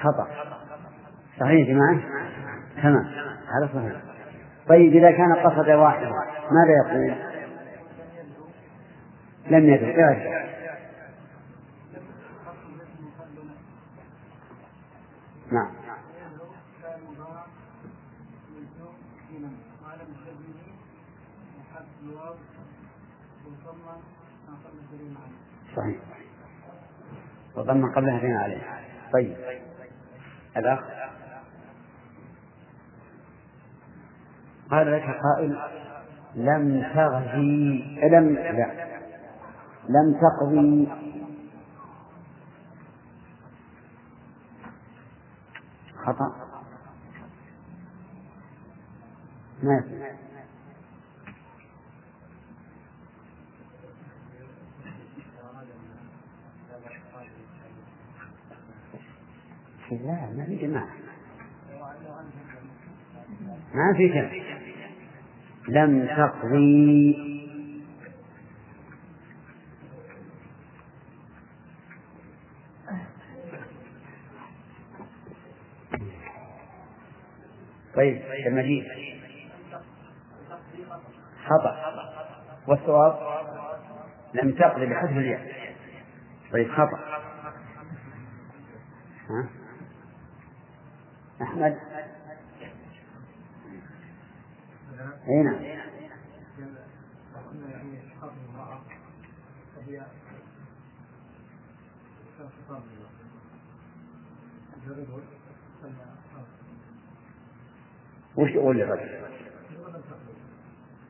خطأ. صحيح يا جماعة؟ تمام. هذا صحيح. طيب إذا كان قصد واحدا ماذا يقول؟ لم يدرك إيه نعم. صحيح. وضمن قبلها فيما عليه. طيب. الأخ؟ قال لك قائل لم تغزي. لم لا. لم تقضي. خطأ. ما لا ما في جماعة. ما في شك لم تقضي. طيب المجيد خطأ. والصواب لم تقضي بحذف الياء. طيب خطأ؟ أحمد؟ أي نعم. وش يقول للرجل؟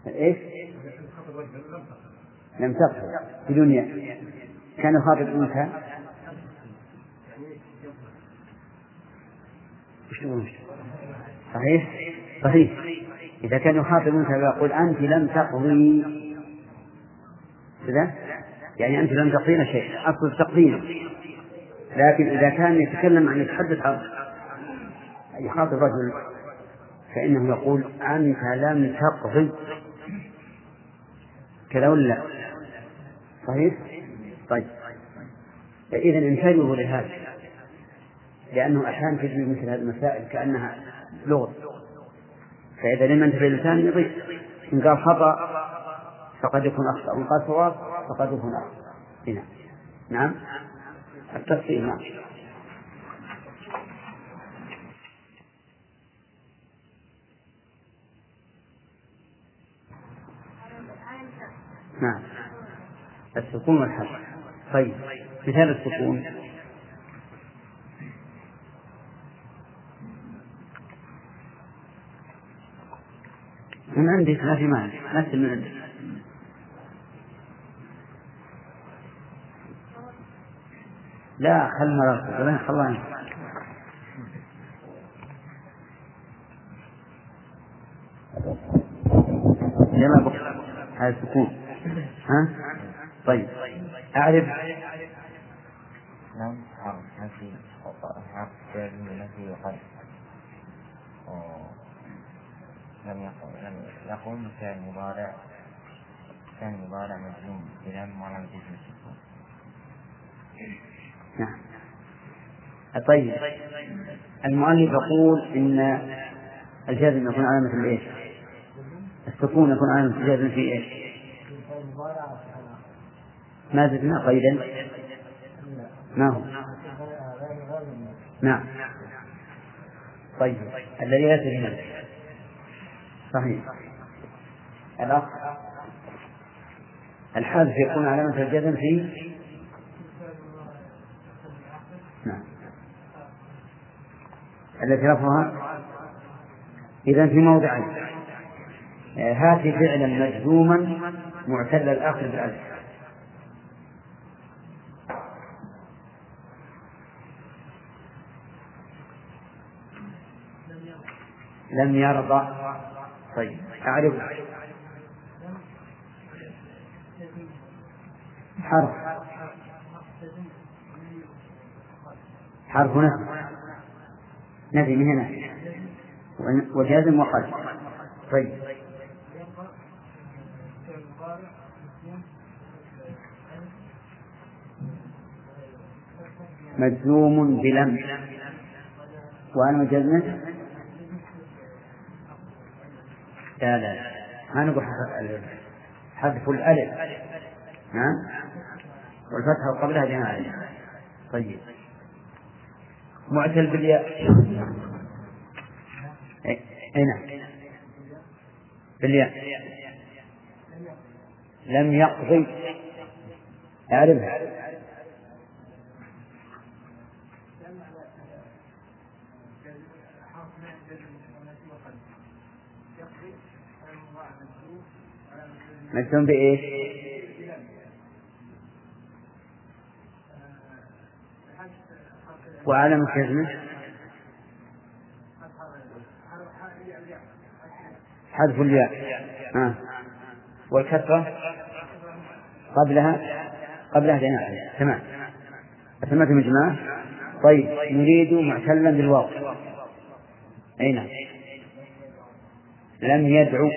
إيش؟ لم تقصد بدون ياء كان يخاطب انثى وش صحيح؟ صحيح. إذا كان يخاطب انثى ويقول أنت لم تقضي. كذا يعني أنت لم تقضين شيء أصل تقضين لكن إذا كان يتكلم عن يتحدث عن يخاطب رجل فإنه يقول أنت لم تقضي. كذا ولا لا؟ صحيح؟ طيب. إذا انتبهوا لهذا. لأنه أحيانا تجري مثل هذه المسائل كأنها لغة. فإذا لم ينتبه الإنسان يضيع. إن قال خطأ فقد يكون أخطأ. وإن قال صواب فقد يكون أخطأ. هنا. نعم؟ التفصيل نعم. نعم. السكون والحرف طيب مثال السكون؟ من عندك ما في مانع نفس من عندك لا خل مراتب ولا خلاني يلا بك هذا سكون ها؟ طيب. أعرف. نعم نفي نفي وقد لم يقم لم يقم كان مضارع. كان مضارع مجزوم بلم ولم تجزم السكون. نعم. طيب. المؤلف يقول إن الجازم يكون علامة الإيش؟ السكون يكون علامة الجازم في إيش؟ ما زدنا قيدا؟ ما هو؟ نعم. طيب الذي ليس بنفسه صحيح. الأخ؟ الحذف يكون علامة الجزم في؟ نعم. التي رفعها؟ إذا في موضعين. آه، هات فعلا مجزوما معتل الآخر بالألف لم يرضى. طيب أعرف. حرف. حرف نفي نفي من هنا. وجازم وقد طيب. مجزوم بلم. وأنا مجزم لا لا ما نقول حذف الألف. نعم. والفتحة قبلها جماعة طيب. معتل بالياء. أي نعم. بالياء. لم يقضي. أعرفها. مجزوم بإيش؟ وعلم جزمه حذف الياء. آه. والكسرة؟ قبلها؟ قبلها جناح تمام. أتمت مجمع طيب. نريد معتلا بالواو. أي نعم. لم يدعو.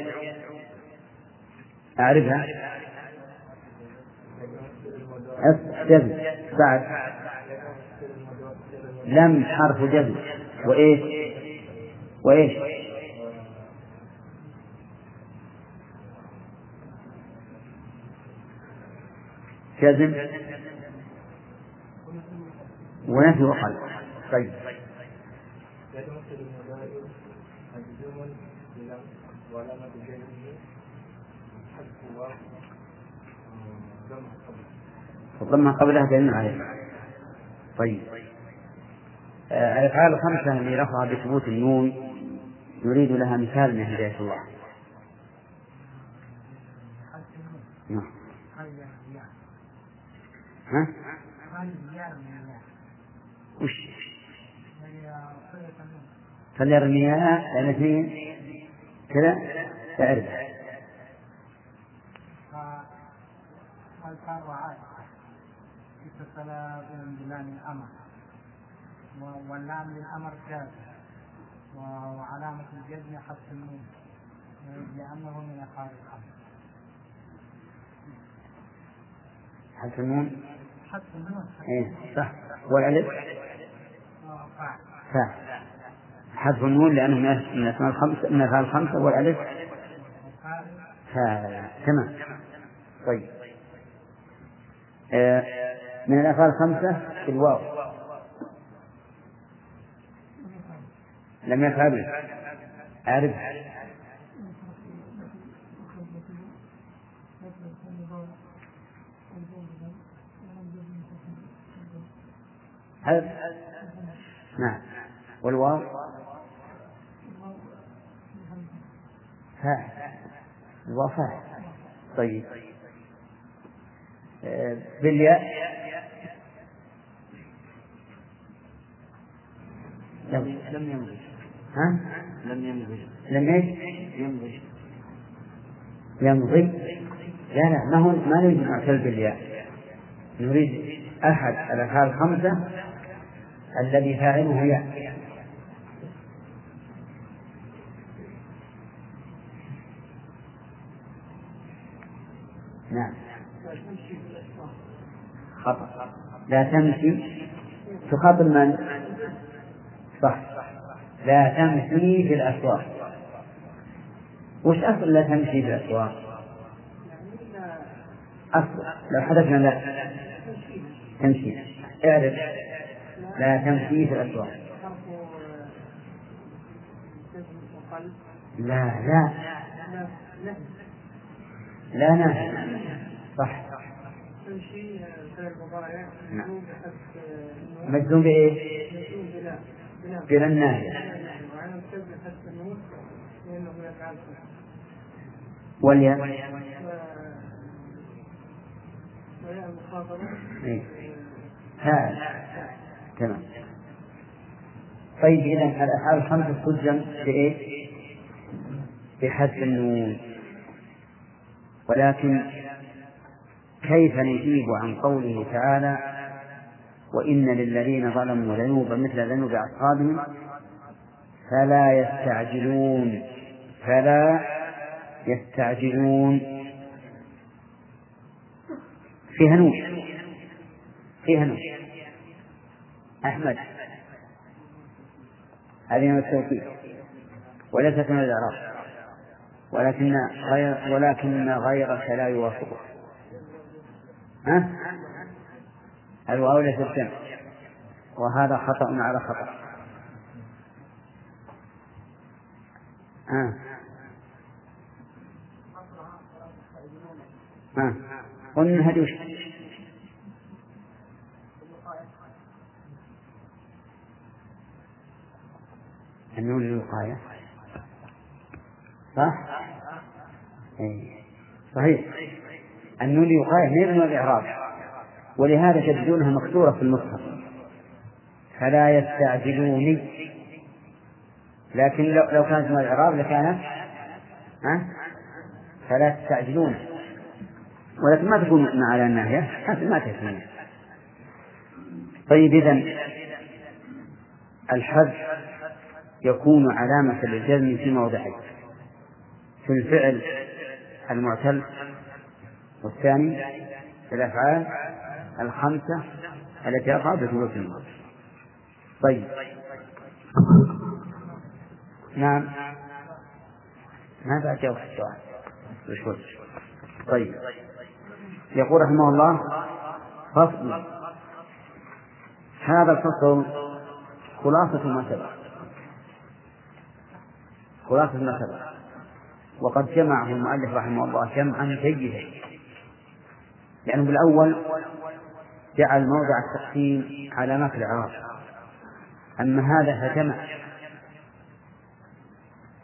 أعرفها؟ جزم بعد. لم حرف جزم وإيش وإيش جزم ونفي وقلب طيب. وعلامة الضمة قبلها دليل عليه طيب آه الأفعال الخمسة اللي رفعها بثبوت النون نريد لها مثال من هداية الله نعم ها؟ وش؟ فليرميها لأن اثنين كذا تعرف قال وعائشة اتصل بلام الأمر؟ واللام للأمر كاف وعلامة الجزم حذف النون لأنه من أفعال الخمس حذف النون؟ حذف النون. صح. والألف؟ فاعل حذف النون لأنه من الأسماء الخمسة من الأفعال الخمسة والألف؟ فاعل تمام. طيب. من الأفعال الخمسة الواو. لم يفعل أعرف هل نعم. والواو؟ فاعل. الواو فاعل. طيب. بالياء. لم يمضي ها؟ لم يمضي لم إيش؟ يمضي يمضي لا لا ما هو ما نريد معتل بالياء. نريد أحد الأفعال الخمسة الذي فاعله ياء. نعم. خطأ. لا تمشي تخاطب من؟ صح. لا تمشي في الأسواق. وش أصل لا تمشي في الأسواق؟ أصل. لو حدثنا لا. تمشي. اعرف. لا تمشي في الأسواق. لا لا. لا نافع صح. تمشي فعل مضارع. مجزوم بحذف مجزوم؟ مجزوم بلا بلا النافع وعلى كذب حذف النون لأنه من أفعال الخمسة. والياء و- وياء المخاطبة إيه. هذا تمام طيب إذا الأفعال الخمسة تجزم بإيه؟ بحذف النون ولكن كيف نجيب عن قوله تعالى وإن للذين ظلموا ذنوبا مثل ذنوب أصحابهم فلا يستعجلون فلا يستعجلون. فيها نون فيها نون أحمد هذه من التوكيد. وليست من الإعراب. ولكن غير ولكن غيرك لا يوافقه ها؟ الواو ليست الجمع وهذا خطأ على خطأ. ها؟ ها؟ قلنا هذه وش النون للوقاية. صح؟ إيه. صحيح. النون للوقاية غير من الإعراب. ولهذا تجدونها مكسورة في المصحف. فلا يستعجلوني. لكن لو, كانت من الإعراب لكانت ها؟ فلا تستعجلون ولكن ما تكون على الناهية ما تهتمون طيب إذا الحذف يكون علامة للجزم في موضعين. في الفعل المعتل والثاني الأفعال الخمسة التي أقع بثبوت الموت طيب. نعم. ما بعد جواب السؤال؟ طيب. يقول رحمه الله فصل. هذا الفصل خلاصة ما سبق. خلاصة ما سبق. وقد جمعه المؤلف رحمه الله جمعا جيدا. لأنه بالأول جعل موضع التقسيم علامات الإعراب أما هذا فجمع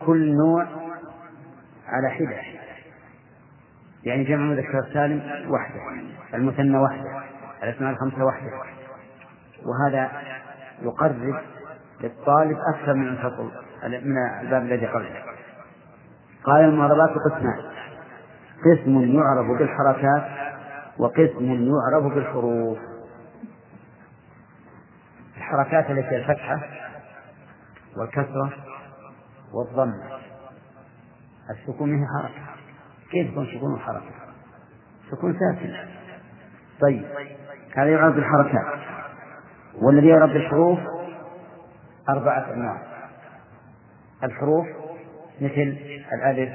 كل نوع على حدة. يعني جمع مذكر سالم وحده المثنى وحده الأسماء الخمسة وحده. وهذا يقرب للطالب أكثر من الفصل من الباب الذي قبله. قال المعربات قسمان قسم يعرب بالحركات وقسم يعرب بالحروف. الحركات التي الفتحة والكسرة والضمة السكون هي حركة. كيف يكون سكون حركة؟ سكون ساكن. طيب هذا يعرب بالحركات. والذي يعرب بالحروف أربعة أنواع. الحروف مثل الألف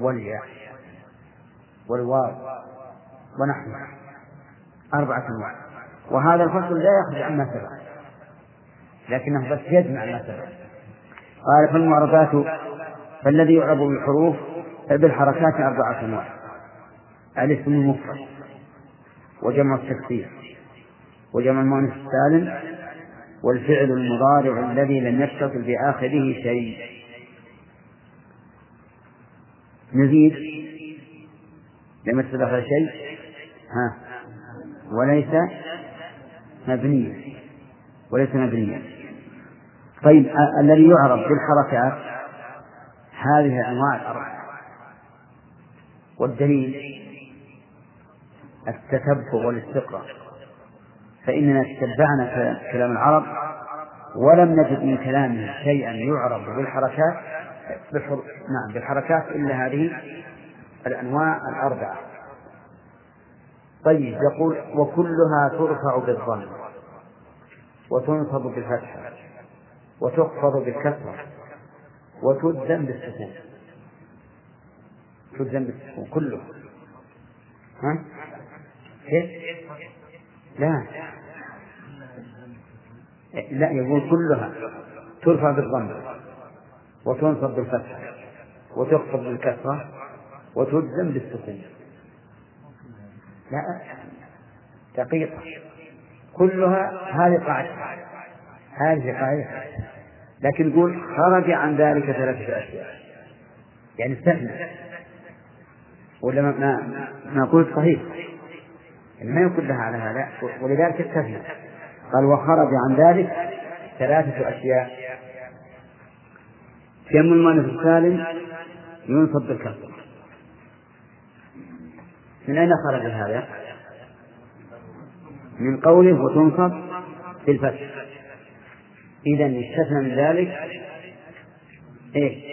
والياء والواو. ونحوها أربعة أنواع وهذا الفصل لا يخرج عما سبق. لكنه بس يجمع ما سبق. قال فالمعربات فالذي يعرب بالحروف بالحركات أربعة أنواع الاسم المفرد وجمع التكسير وجمع المؤنث السالم. والفعل المضارع الذي لم يتصل بآخره شيء. نزيد. لم يتصل بآخره شيء. ها. وليس مبنيا. وليس مبنيا. طيب الذي يعرف بالحركات هذه الأنواع الأربعة والدليل التتبع والاستقراء فإننا تتبعنا كلام العرب ولم نجد من كلامهم شيئا يعرف بالحركات بالحر... نعم بالحركات إلا هذه الأنواع الأربعة. طيب يقول وكلها ترفع بالضم وتنصب بالفتحة وتخفض بالكسرة وتجزم بالسكون تجزم بالسكون كله ها؟ كيف؟ لا لا يقول كلها ترفع بالضم وتنصب بالفتحة وتخفض بالكسرة وتجزم بالسكون لا دقيقة. كلها هذه قاعدة هذه قاعدة. لكن يقول خرج عن ذلك ثلاثة أشياء. يعني استثنى. ولا ما ما, ما قلت صحيح. يعني ما يقول لها على هذا. ولذلك استثنى. قال وخرج عن ذلك ثلاثة أشياء. جمع المؤنث السالم ينصب بالكسر. من أين خرج هذا؟ من قوله وتنصب بالفتح إذا استثنى من ذلك إيه؟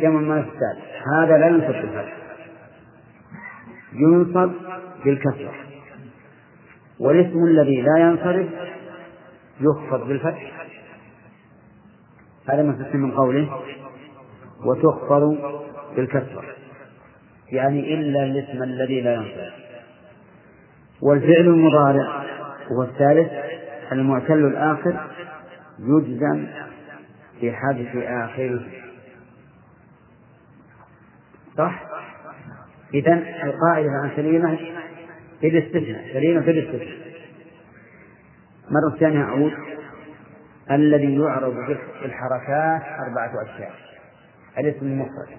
جمع المؤنث السالم هذا لا ينصب بالفتح ينصب بالكسر والاسم الذي لا ينصرف يخفض بالفتح هذا ما من قوله وتخفض بالكسر يعني إلا الاسم الذي لا ينصرف والفعل المضارع هو الثالث المعتل الآخر يجزم بحذف آخره. صح؟ إذا القاعدة عن سليمة في الاستثناء سليمة في الاستثناء مرة ثانية أعود. الذي يعرض بالحركات أربعة أشياء. الاسم المفرد.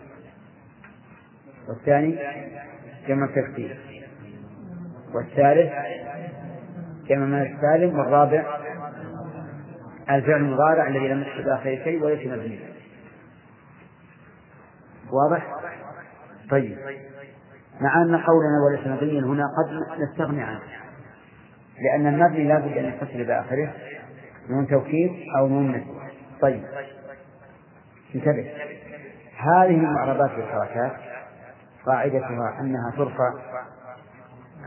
والثاني جمع التكسير والثالث جمع من السالم والرابع الفعل المضارع الذي لم يحدث آخر شيء وليس مبني واضح؟ طيب. مع أن قولنا وليس مبنيا هنا قد نستغني عنه لأن المبني لا بد أن يتصل بآخره نون توكيد أو نون نسوة طيب. انتبه. هذه المعربات بالحركات قاعدتها أنها ترفع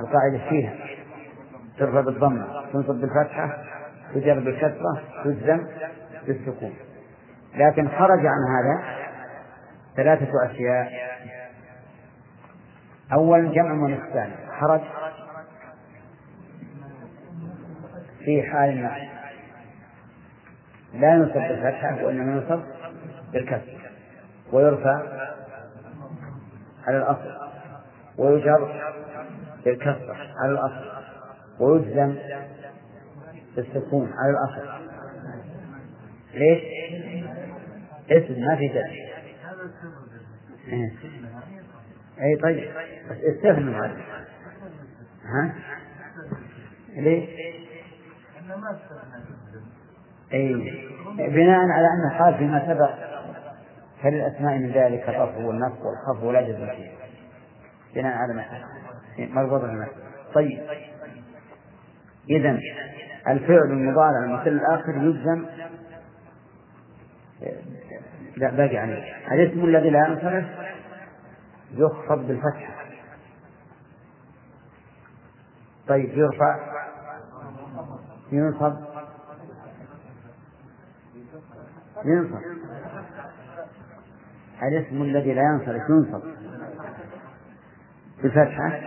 القاعدة فيها ترفع بالضمة تنصب بالفتحة تجر بالكسرة تجزم بالسكون. لكن خرج عن هذا ثلاثة أشياء. أول جمع الثاني خرج في حال النصب لا ينصب بالفتحة وإنما ينصب بالكسر ويرفع على الأصل ويجر بالكسرة على الأصل ويجزم بالسكون على الأصل ليش؟ اسم ما في جزم إيه. اي طيب بس استثنوا هذا ها؟ ليش؟ اي بناء على انه قال فيما سبق فللأسماء من ذلك الرفع والنصب والخفض ولا جزم فيه. بناء على مربوط بالمثل طيب. اذا الفعل المضارع المثل الآخر يجزم. لا باقي عليه. الاسم الذي لا ينصرف يخفض بالفتحة طيب يرفع. ينصب. ينصب. الاسم الذي لا ينصرف ينصب بالفتحة؟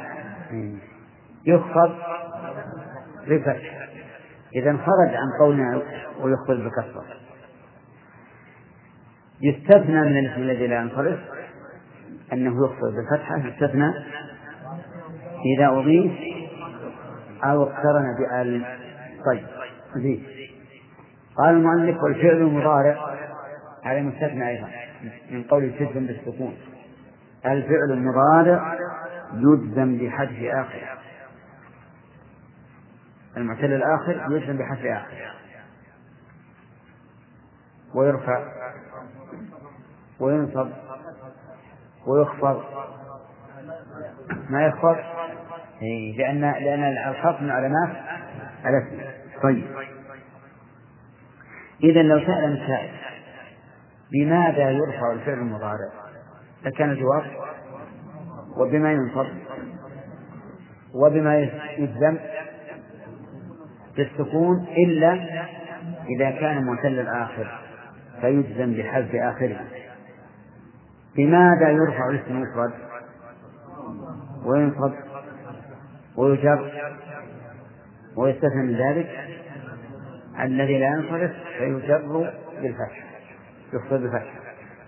يخفض بالفتحة. إذا خرج عن قولنا ويخفض بكسرة يستثنى من الاسم الذي لا ينصرف أنه يخفض بالفتحة. يستثنى إذا أضيف أو اقترن بآل. طيب قال المؤلف والفعل المضارع على مستثنى أيضا. من قول تجزم بالسكون الفعل المضارع يجزم بحذف آخر. المعتل الآخر يجزم بحذف آخر. ويرفع وينصب ويخفض. ما يخفض؟ إيه لأن لأن الخفض من علامات الاسم طيب. إذا لو سأل سائل بماذا يرفع الفعل المضارع؟ لكان الجواب وبما ينصب وبما يجزم بالسكون إلا إذا كان معتل الآخر فيجزم بحذف آخره. بماذا يرفع الاسم المفرد وينصب ويجر ويستثنى من ذلك؟ الذي لا ينصرف فيجر بالفتح. يخفض بالفتح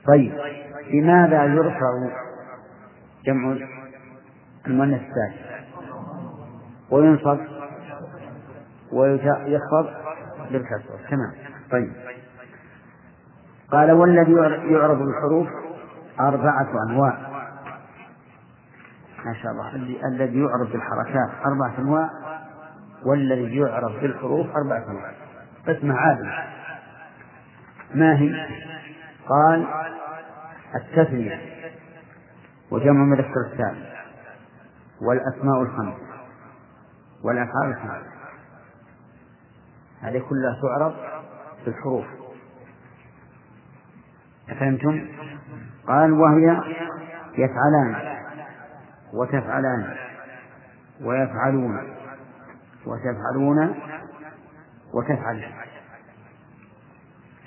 طيب لماذا يرفع جمع المؤنث الثالث وينصب ويخفض بالكسر. تمام. طيب. قال والذي يعرض بالحروف أربعة أنواع. ما شاء الله. الذي يعرض بالحركات أربعة أنواع والذي يعرض بالحروف أربعة أنواع. اسمه عادل. ما هي؟ قال التثنية وجمع مذكر السالم والأسماء الخمس والأفعال الخمس هذه كلها تعرض بالحروف أفهمتم؟ قال وهي يفعلان وتفعلان ويفعلون وتفعلون وتفعل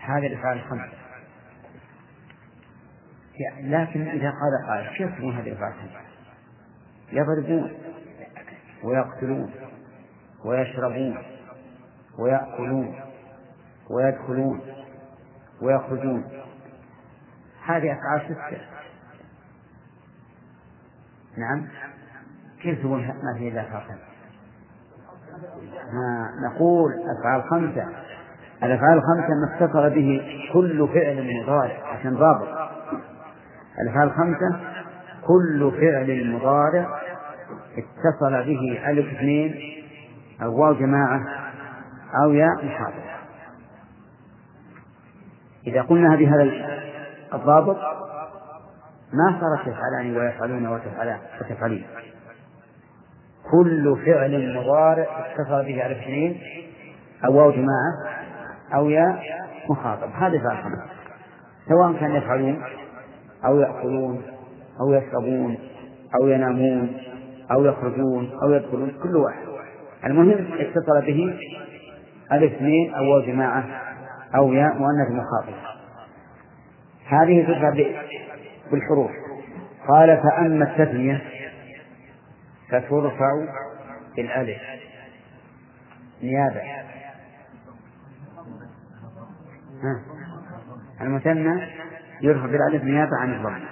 هذه الأفعال الخمسة لكن إذا قال قائل كيف تكون هذه الأفعال الخمسة؟ يضربون ويقتلون ويشربون ويأكلون ويدخلون ويخرجون. هذه أفعال ستة. نعم. كيف تقول ما في إلا أفعال خمسة نقول أفعال خمسة. الأفعال الخمسة ما اتصل به كل فعل مضارع عشان ضابط. الأفعال الخمسة كل فعل مضارع اتصل به ألف اثنين أو واو جماعة أو ياء محاضرة. إذا قلنا بهذا الضابط ما صارت يفعلان ويفعلون وتفعلان وتفعلين. كل فعل مضارع اتصل به على اثنين أو واو جماعة أو ياء مخاطب. هذا خمس سواء كان يفعلون أو يأكلون أو يشربون أو ينامون أو يخرجون أو يدخلون كل واحد. المهم اتصل به الاثنين أو جماعة أو ياء مؤنث مخاطب. هذه تذكر بالحروف. قال فأما التثنية فترفع بالألف. نيابة. المثنى يرفع بالألف نيابة عن الضم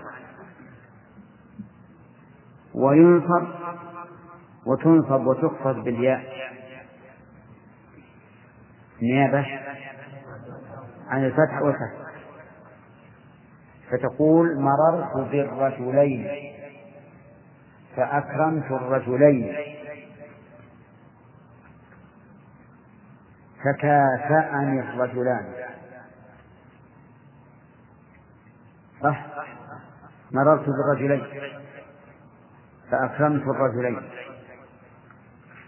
وينصب وتنصب وتخفض بالياء. نيابة عن الفتح والكسر فتقول مررت بالرجلين. فأكرمت الرجلين. فكافأني الرجلان. صح مررت بالرجلين. فأكرمت الرجلين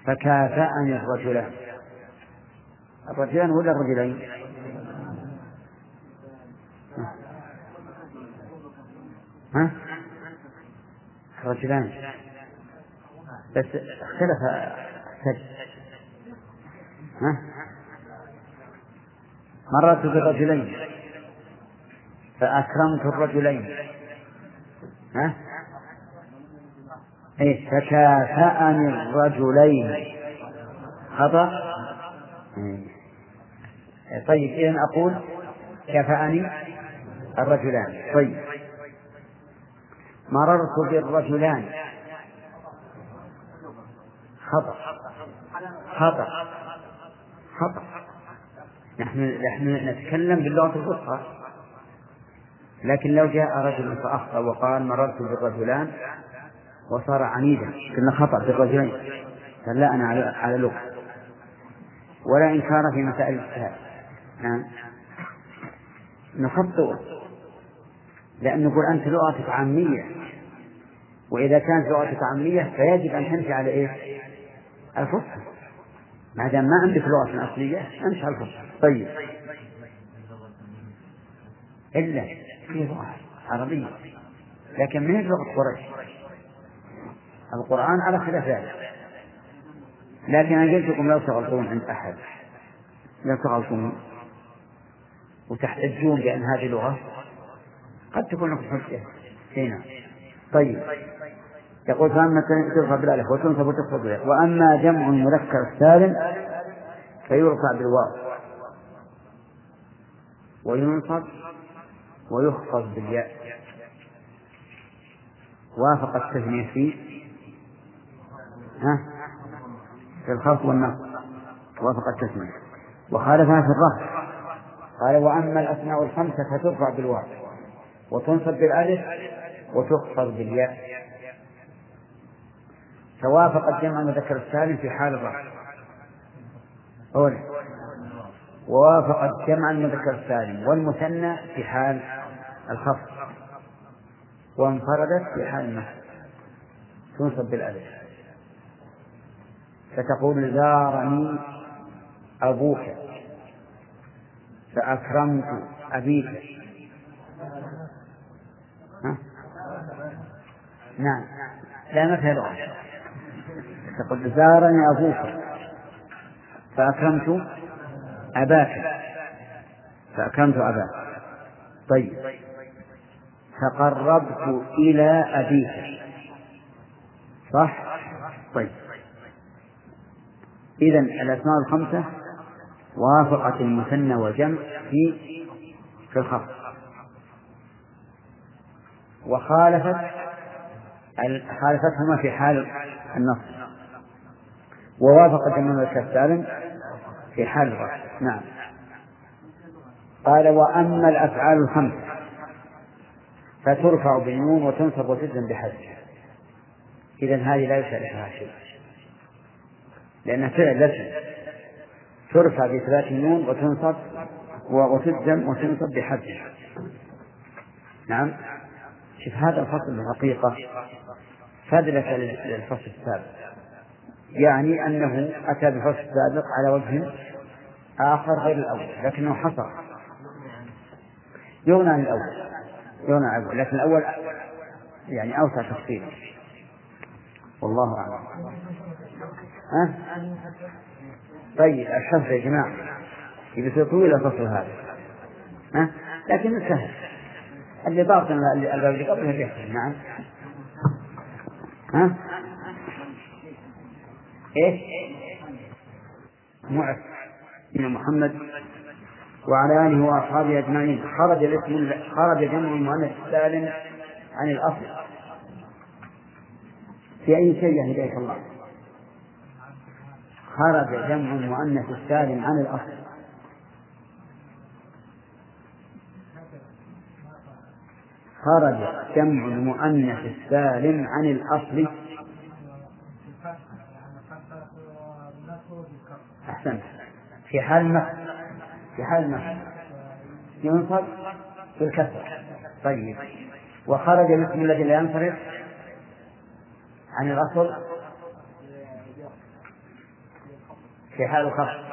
فكافأني الرجلان. الرجلان ولا الرجلين؟ ها؟ رجلان بس اختلف السجد ها؟ مررت بالرجلين. فأكرمت الرجلين. ها؟ إيه فكافأني الرجلين. خطأ؟ إيه. طيب إذا أقول كافأني الرجلان. طيب. مررت بالرجلان. خطأ. خطأ. خطأ. نحن نحن نتكلم باللغة الفصحى لكن لو جاء رجل فأخطأ وقال مررت بالرجلان وصار عنيدا كنا خطأ بالرجلين فلا أنا على لغة ولا إنكار في مسائل الاجتهاد. نعم. نخطئ. لأن نقول أنت لغتك عامية. وإذا كانت لغتك عامية فيجب أن تمشي على إيه؟ الفصحى. ما دام ما عندك لغة أصلية امشي على الفصحى. طيب. إلا في لغة عربية لكن من لغة قريش؟ القرآن على خلاف ذلك. لكن أنا قلت لكم لا تغلطون عند أحد. لا تغلطون. وتحتجون بأن هذه لغة قد تكون لكم حجة. هنا طيب. يقول فأما ترفع بالألف وتنصب وتخفض وأما جمع المذكر السالم فيرفع بالواو. وينصب ويخفض بالياء. وافق التثنية في ها؟ في الخفض والنصب وافق التثنية وخالفها في الرفع قال وأما الأسماء الخمسة فترفع بالواو. وتنصب بالألف وتخفض بالياء. فوافق الجمع المذكر السالم في حال الرفع أولا ووافق الجمع المذكر السالم والمثنى في حال الخفض. وانفردت في حال النصب تنصب بالألف. فتقول زارني أبوك. فأكرمت أبيك. ها؟ نعم. لا فيها لغة. تقول زارني أبوك. فأكرمت أباك. فأكرمت أباك. طيب. تقربت إلى أبيك. صح؟ طيب. إذا الأسماء الخمسة وافقت المثنى والجمع في في الخفض وخالفت خالفتهما في حال النص. ووافق جمع السالم في حال الرفع. نعم. قال وأما الأفعال الخمسة فترفع بالنون وتنصب وتجزم بحذف. إذا هذه لا يشاركها شيء لأنها فعل لازم ترفع بإثبات النون وتنصب وتجزم وتنصب بحذف. نعم. شوف هذا الفصل الحقيقة. فدلة للفصل السابق. يعني أنه أتى بالفصل السابق على وجه آخر غير الأول لكنه حصر يغنى عن الأول. عن الأول لكن الأول يعني أوسع تفصيلا والله أعلم. ها؟ طيب الحفظ يا جماعة. يصير طويل الفصل هذا. ها؟ لكن سهل. اللي باطن الباب اللي قبله يحفظ نعم. ها؟ إيش؟ معك من محمد وعلى آله وأصحابه أجمعين. خرج الاسم خرج جمع المؤنث السالم عن الأصل. في أي شيء هداية الله؟ خرج جمع المؤنث السالم عن الأصل. خرج جمع المؤنث السالم عن الأصل. أحسنت. في حال النصب في حال النصب ينصب بالكسر طيب. وخرج الاسم الذي لا ينصرف عن الأصل في حال الخفض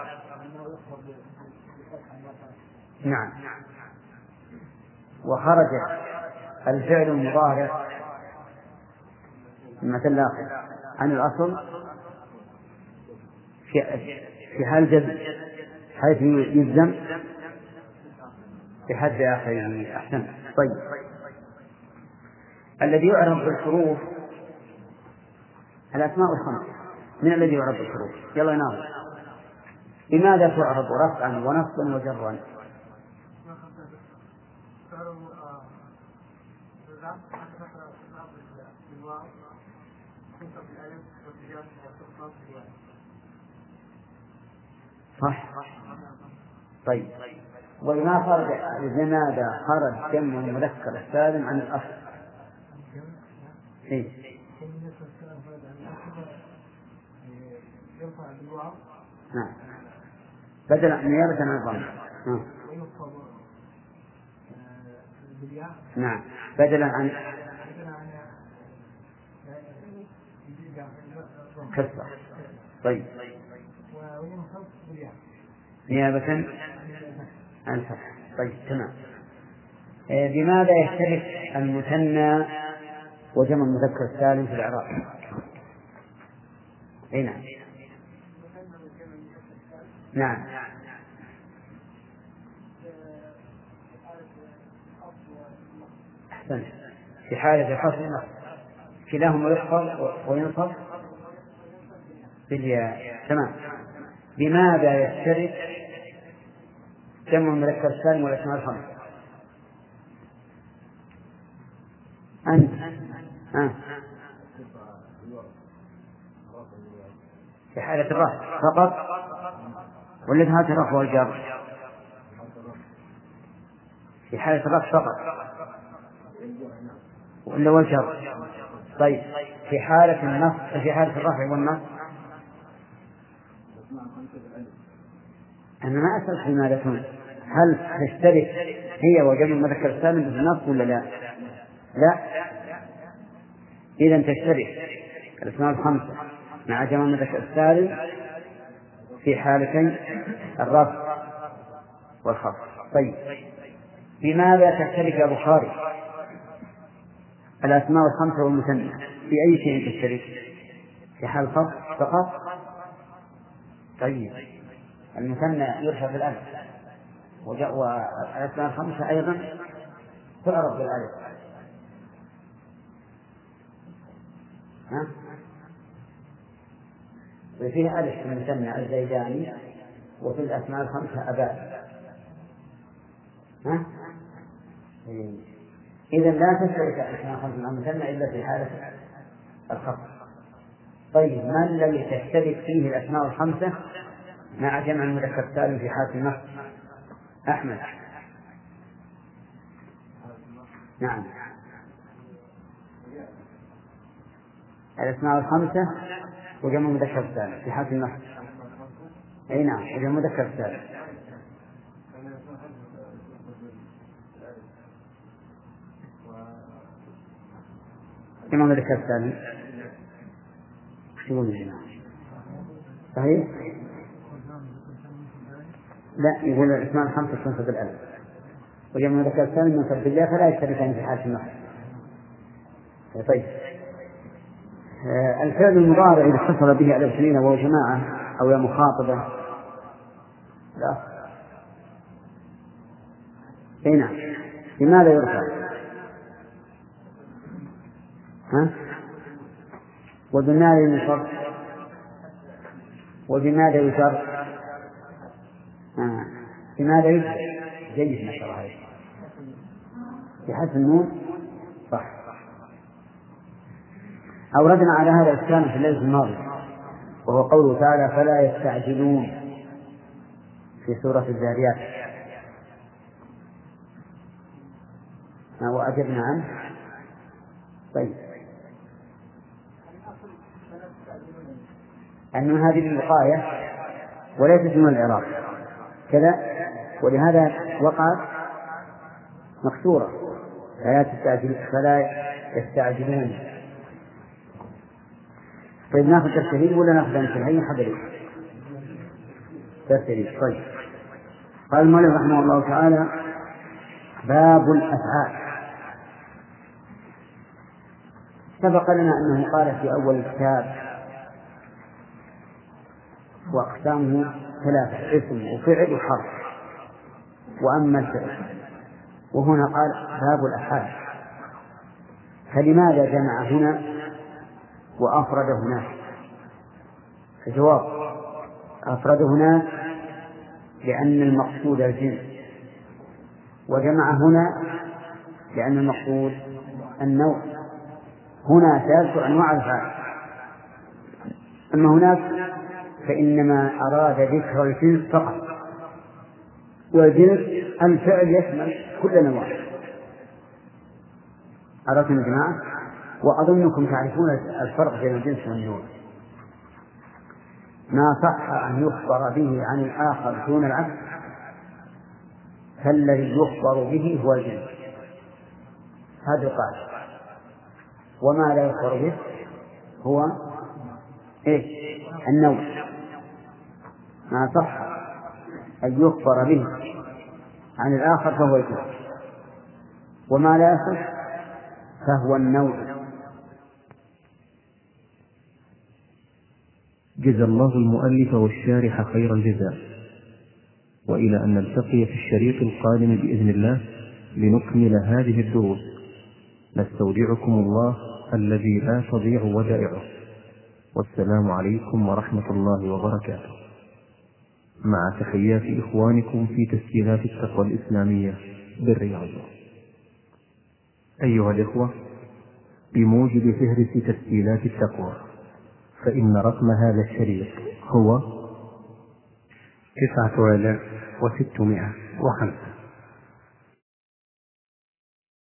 نعم. وخرج الفعل المضارع مثل عن الأصل في حال جزم. حيث يلزم بحد آخره أحسن. طيب. الذي يعرف بالحروف الأسماء الخمسة من الذي يعرف بالحروف؟ يلا يناظر لماذا تعرض رفعا ونصبا وجرا؟ صح. طيب. وما خرج لماذا خرج جمع المذكر السالم عن الأصل. إيه؟ نعم. بدل نيابة عن الضم نعم. بدلا عن كسرة. طيب. نيابة عن الفتح طيب تمام. بماذا يشترك المثنى وجمع المذكر السالم في الإعراب؟ أي نعم. نعم. أحسنت في حالة الحصر كلاهما يحفظ وينصب بالياء. تمام. بماذا يشترك جمع المذكر السالم والأسماء الخمسة أنت. ها في حالة الرفع فقط؟ ولا في حالة الرفع والجر؟ في حالة الرفع فقط. ولا والجر؟ طيب. في حالة النص في حالة الرفع والنص. أنا ما أسألك لماذا تكون هل تشترك هي وجمع المذكر السالم في النص ولا لا؟ لا. إذا تشترك الأسماء الخمسة مع جمع المذكر السالم في حالتي الرفع والخفض. طيب. بماذا تشترك يا بخاري؟ الأسماء الخمسة والمثنى في أي شيء تشترك في حال الخفض فقط؟ طيب. المثنى يرفع بالألف والأسماء الخمسة أيضا تعرف بالألف ها؟ وفيه ألف في المثنى الزيداني وفي الأسماء الخمسة أباء ها؟ إيه. إذا لا تشترك الأسماء الخمسة مع المثنى إلا في حالة الخفض طيب ما الذي تشترك فيه الأسماء الخمسة مع جمع المذكر في حالة النص أحمد. نعم. الأسماء الخمسة وجمع المذكر السالم في حالة النص. أي نعم وجمع المذكر السالم جمع المذكر السالم شو صحيح؟ لا يقول الأسماء الخمسة تنصب بالألف وجمع المذكر السالم ينصب بالله فلا يشتركان في حالة النص طيب الفعل المضارع إذا اتصل به ألف سنين وهو جماعة أو يا مخاطبة لا أي نعم لماذا يرفع؟ ها؟ وبماذا ينصب؟ وبماذا يجر؟ آه. بماذا يجر؟ جيد ما شاء الله عليك. بحذف النون؟ صح. أوردنا على هذا الإسلام في الليلة الماضية وهو قوله تعالى فلا يستعجلون في سورة الذاريات وأجبنا عنه؟ طيب. أن هذه الوقاية وليست من العراق. كذا ولهذا وقعت مكسورة فلا تستعجل فلا يستعجلون. طيب ناخذ ترتيب ولا ناخذ أمثلة حضري ترتيب طيب. قال المؤلف رحمه الله تعالى باب الأفعال. سبق لنا أنه قال في أول الكتاب وأقسامه ثلاثة اسم وفعل وحرف. وأما الفعل وهنا قال باب الأفعال فلماذا جمع هنا وأفرد هناك الجواب أفرد هناك لأن المقصود الجنس. وجمع هنا لأن المقصود النوع. هنا ثلاث أنواع الأفعال أما هناك فإنما أراد ذكر الجنس فقط. والجنس الفعل يشمل كل نوع عرفتم يا جماعة؟ وأظنكم تعرفون الفرق بين الجنس والنوع ما صح أن يخبر به عن الآخر دون العبد فالذي يخبر به هو الجنس. هذا قال وما لا يخبر به هو إيش؟ النوع. ما صح أن يخبر به عن الآخر فهو الجنس وما لا يصح فهو النوع جزى الله المؤلف والشارح خير الجزاء. وإلى أن نلتقي في الشريط القادم بإذن الله لنكمل هذه الدروس. نستودعكم الله الذي لا تضيع ودائعه. والسلام عليكم ورحمة الله وبركاته. مع تحيات إخوانكم في تسجيلات التقوى الإسلامية بالرياض. أيها الإخوة بموجب فهرس تسجيلات التقوى فإن رقم هذا الشريط هو تسعة آلاف وستمائة وخمسة.